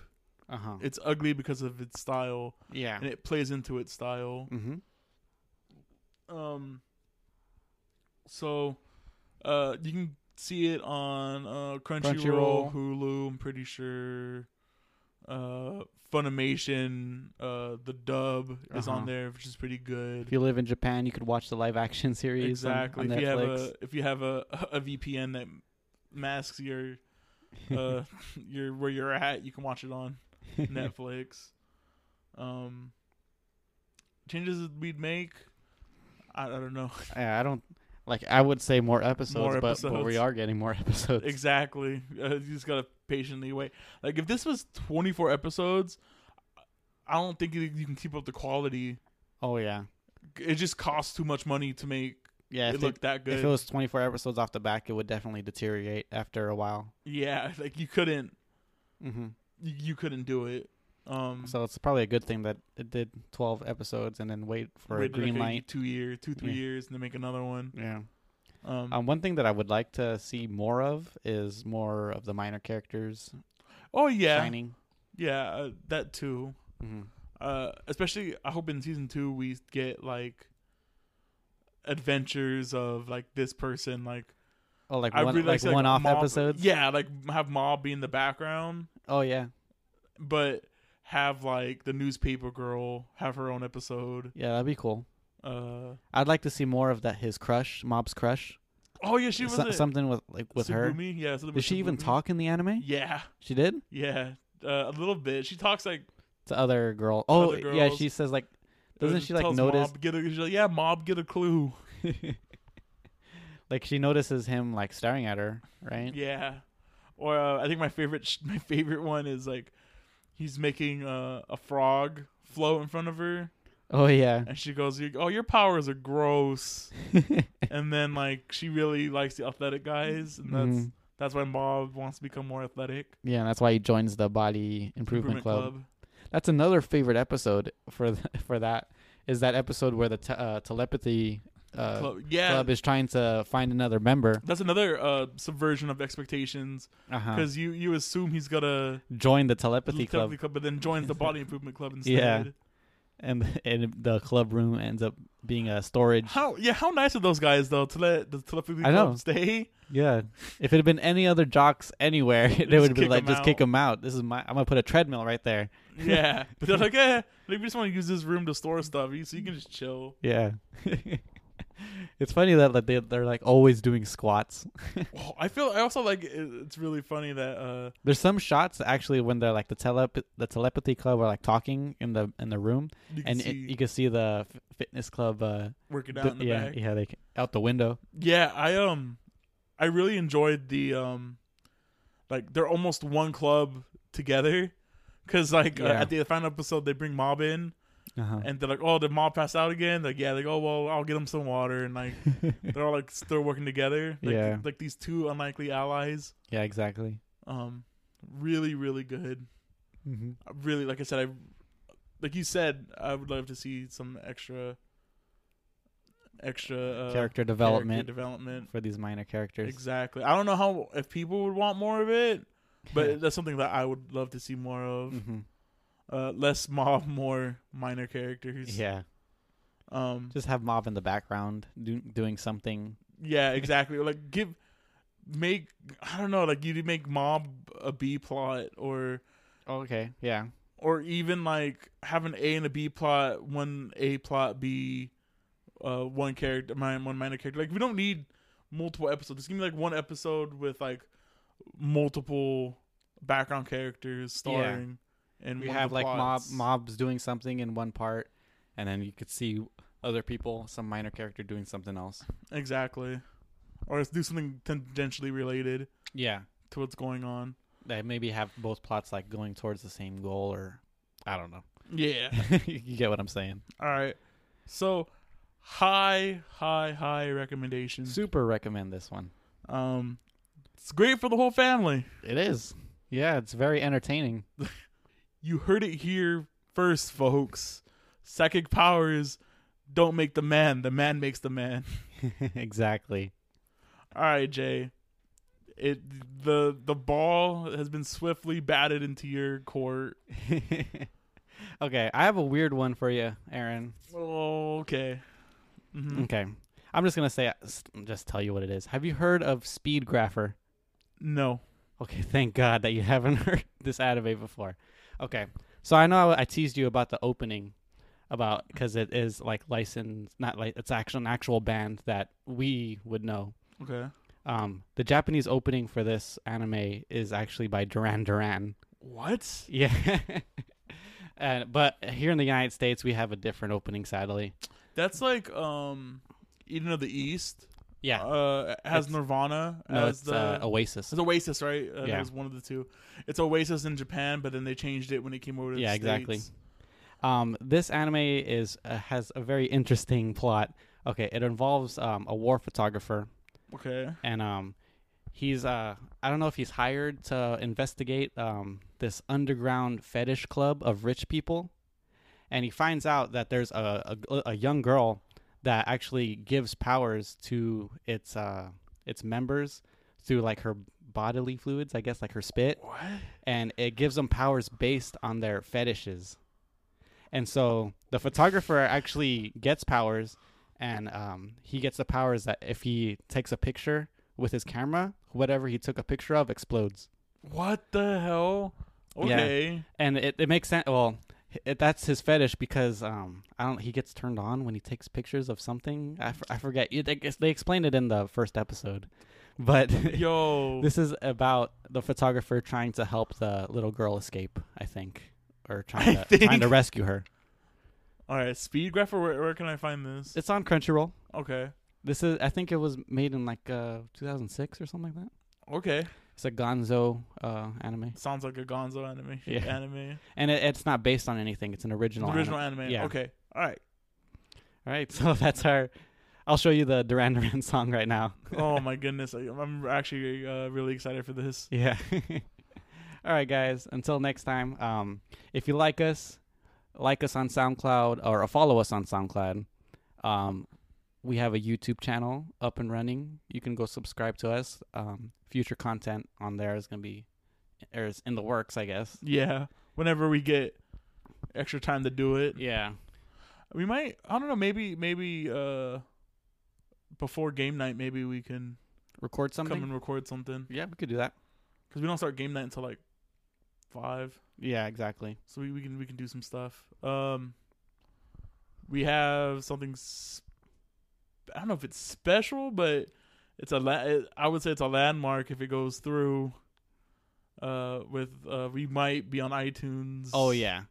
Uh huh. It's ugly because of its style, Yeah. and it plays into its style. Mm-hmm. Um. So, uh, you can see it on uh Crunchyroll, Crunchyroll. Hulu. I'm pretty sure. Uh, Funimation. Uh, the dub is Uh-huh. on there, which is pretty good. If you live in Japan, you could watch the live action series. Exactly. On, if you have Netflix. a if you have a a VPN that masks your uh your where you're at, you can watch it on Netflix. Um, changes we'd make. I, I don't know yeah, I don't like. I would say more episodes, More but, but we are getting more episodes. exactly. Uh, you just gotta patiently wait. Like if this was 24 episodes, I don't think you can keep up the quality. Oh yeah, It just costs too much money to make yeah. it If, look it, that good. if it was 24 episodes off the back, it would definitely deteriorate after a while. yeah, like you couldn't Mm-hmm. you couldn't do it. Um, So it's probably a good thing that it did 12 episodes and then wait for a green like light. two years, two three Yeah. years, and then make another one. Yeah. Um, Um, one thing that I would like to see more of is more of the minor characters oh yeah, shining. yeah, uh, that too. Mm-hmm. Uh, especially, I hope in season two we get like adventures of like this person, like Oh, like I one, really like to, one-off Mob- episodes. Yeah, like have Mob be in the background, Oh yeah. but have like the newspaper girl have her own episode. Yeah, that'd be cool. Uh, I'd like to see more of that. His crush, Mob's crush. oh yeah, she was So- something with like with her. Yeah, Did she even talk in the anime? Yeah, She did. yeah, uh, a little bit. She talks like To other girl. Oh Other yeah, she says like, doesn't uh, she like notice? Mob, get a, like, yeah, Mob, get a clue. like she notices him like staring at her, right? Yeah. Or uh, I think my favorite sh- my favorite one is like he's making uh, a frog float in front of her Oh yeah. and she goes, "Oh, your powers are gross." and then like she really likes the athletic guys and that's Mhm. that's why Mob wants to become more athletic. Yeah, and that's why he joins the Body Improvement, Club. Club. That's another favorite episode for th- for that is that episode where the te- uh, telepathy uh, Club. Yeah. club is trying to find another member. that's another uh, subversion of expectations Uh-huh. because you, you assume he's gonna Join the telepathy leave club, club, but then joins the body improvement club instead. Yeah. and and the club room ends up being a storage. How yeah, how nice are those guys though to let the telepathy I club know. stay? Yeah, if it had been any other jocks anywhere, they would be kick like, just kick out. them out. This is my. I'm gonna put a treadmill right there. Yeah, but they're like, eh, we just want to use this room to store stuff, so you can just chill. Yeah. it's funny that like, they they're like always doing squats. Oh, I feel. I also like. It's really funny that. uh There's some shots actually when they're like the telep the telepathy club are like talking in the in the room, and see it, you can see the f- fitness club. Uh, working out in the yeah, back. yeah, they out the window. Yeah, I um, I really enjoyed the um, like they're almost one club together, because like uh, at the final episode they bring Mob in, Uh-huh. and they're like, "Oh, did Mob pass out again?" Like, yeah, like, "Oh, well, I'll get him some water," and like they're all like still working together. Like, Yeah. like these two unlikely allies. yeah, exactly. Um, really, really good. Mm-hmm. Really, like I said, I like you said, I would love to see some extra, extra uh, character development character development. for these minor characters. Exactly. I don't know how if people would want more of it, but that's something that I would love to see more of. hmm Uh, less mob, more minor characters. yeah, Um. just have Mob in the background do, doing something. Yeah. Exactly. like give, make I don't know. Like you make mob a B plot or okay, yeah, or even like have an A and a B plot. One A plot B uh, one character, my one minor character. Like we don't need multiple episodes. Just give me like one episode with like multiple background characters starring. And we have like mob mobs doing something in one part, and then you could see other people, some minor character doing something else. Exactly. Or do something tangentially related Yeah, to what's going on. they maybe have both plots like going towards the same goal, or I don't know. Yeah. you get what I'm saying. All right. So high, high, high recommendation. Super recommend this one. Um it's great for the whole family. It is. Yeah, it's very entertaining. You heard it here first, folks. Psychic powers don't make the man, the man makes the man. exactly. All right, Jay. It the the ball has been swiftly batted into your court. okay, I have a weird one for you, Aaron. Oh, okay. Mhm. Okay. I'm just going to say just tell you what it is. Have you heard of Speedgrapher? No. Okay, thank God that you haven't heard this anime before. Okay, so I know I teased you about the opening, about because it is like licensed, not like it's actual an actual band that we would know. Okay. Um, the Japanese opening for this anime is actually by Duran Duran. What? Yeah, and but here in the United States we have a different opening, sadly. That's like um Eden of the East. Yeah, Uh has It's- Nirvana no, as the uh, Oasis. It's Oasis, right? Uh, Yeah. That was one of the two. It's Oasis in Japan, but then they changed it when it came over to Yeah, exactly. Um, this anime is uh, has a very interesting plot. Okay, it involves um, a war photographer, Okay. and um, he's uh, I don't know if he's hired to investigate um, this underground fetish club of rich people, and he finds out that there's a a, a young girl that actually gives powers to its uh, its members through like her bodily fluids, I guess, like her spit What? and it gives them powers based on their fetishes. And so the photographer actually gets powers, and um, he gets the powers that if he takes a picture with his camera, whatever he took a picture of explodes. What the hell? Yeah. Okay. And it, it makes sense. Well, it, that's his fetish because um, I don't. He gets turned on when he takes pictures of something. I, f- I forget. It- They, they explained it in the first episode, but Yo. This is about the photographer trying to help the little girl escape, I think, or trying to trying to rescue her. All right, Speed Speedgrapher. Where, where can I find this? It's on Crunchyroll. Okay. This is I think it was made in like uh 2006 or something like that. Okay. It's a Gonzo uh anime, Sounds like a Gonzo anime. Yeah. Anime. and it, it's not based on anything. It's an original. Original anime. anime. Yeah. Okay. All right. All right, so that's our. I'll show you the Duran Duran song right now. Oh my goodness. I, I'm actually uh, really excited for this. Yeah. All right, guys. Until next time. Um, if you like us, like us on SoundCloud or follow us on SoundCloud. Um, we have a YouTube channel up and running. You can go subscribe to us. Um, future content on there is gonna be, or is in the works, I guess. Yeah. Whenever we get extra time to do it, Yeah. we might. I don't know. Maybe maybe uh, before game night, maybe we can Record something. come and record something yeah, we could do that. because we don't start game night until like five. Yeah, exactly. so we, we can we can do some stuff. Um, we have something. I don't know if it's special, but it's a. La- I would say it's a landmark if it goes through. Uh, with uh, we might be on iTunes. Oh yeah.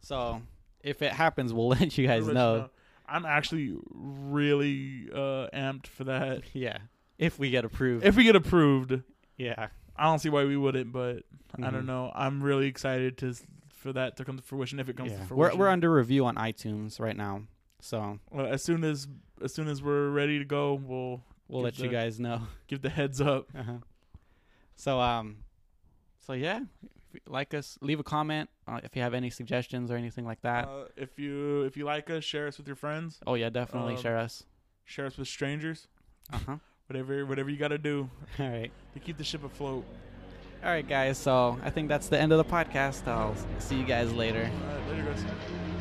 So if it happens, we'll let you We'll guys you know. I'm actually really uh amped for that. Yeah. If we get approved. If we get approved, yeah. I don't see why we wouldn't, but I Mhm. don't know. I'm really excited to for that to come to fruition if it comes Yeah. to We're we're under review on iTunes right now, so Well, as soon as as soon as we're ready to go, we'll we'll let you guys know. give the heads up. Uh-huh. So um, so yeah, if you like us, leave a comment uh, if you have any suggestions or anything like that. Uh, if you if you like us, share us with your friends. oh yeah, definitely um, share us. Share us with strangers. Uh huh. Whatever whatever you got to do All right. to keep the ship afloat. All right, guys. So I think that's the end of the podcast. I'll see you guys later. All right, later, guys.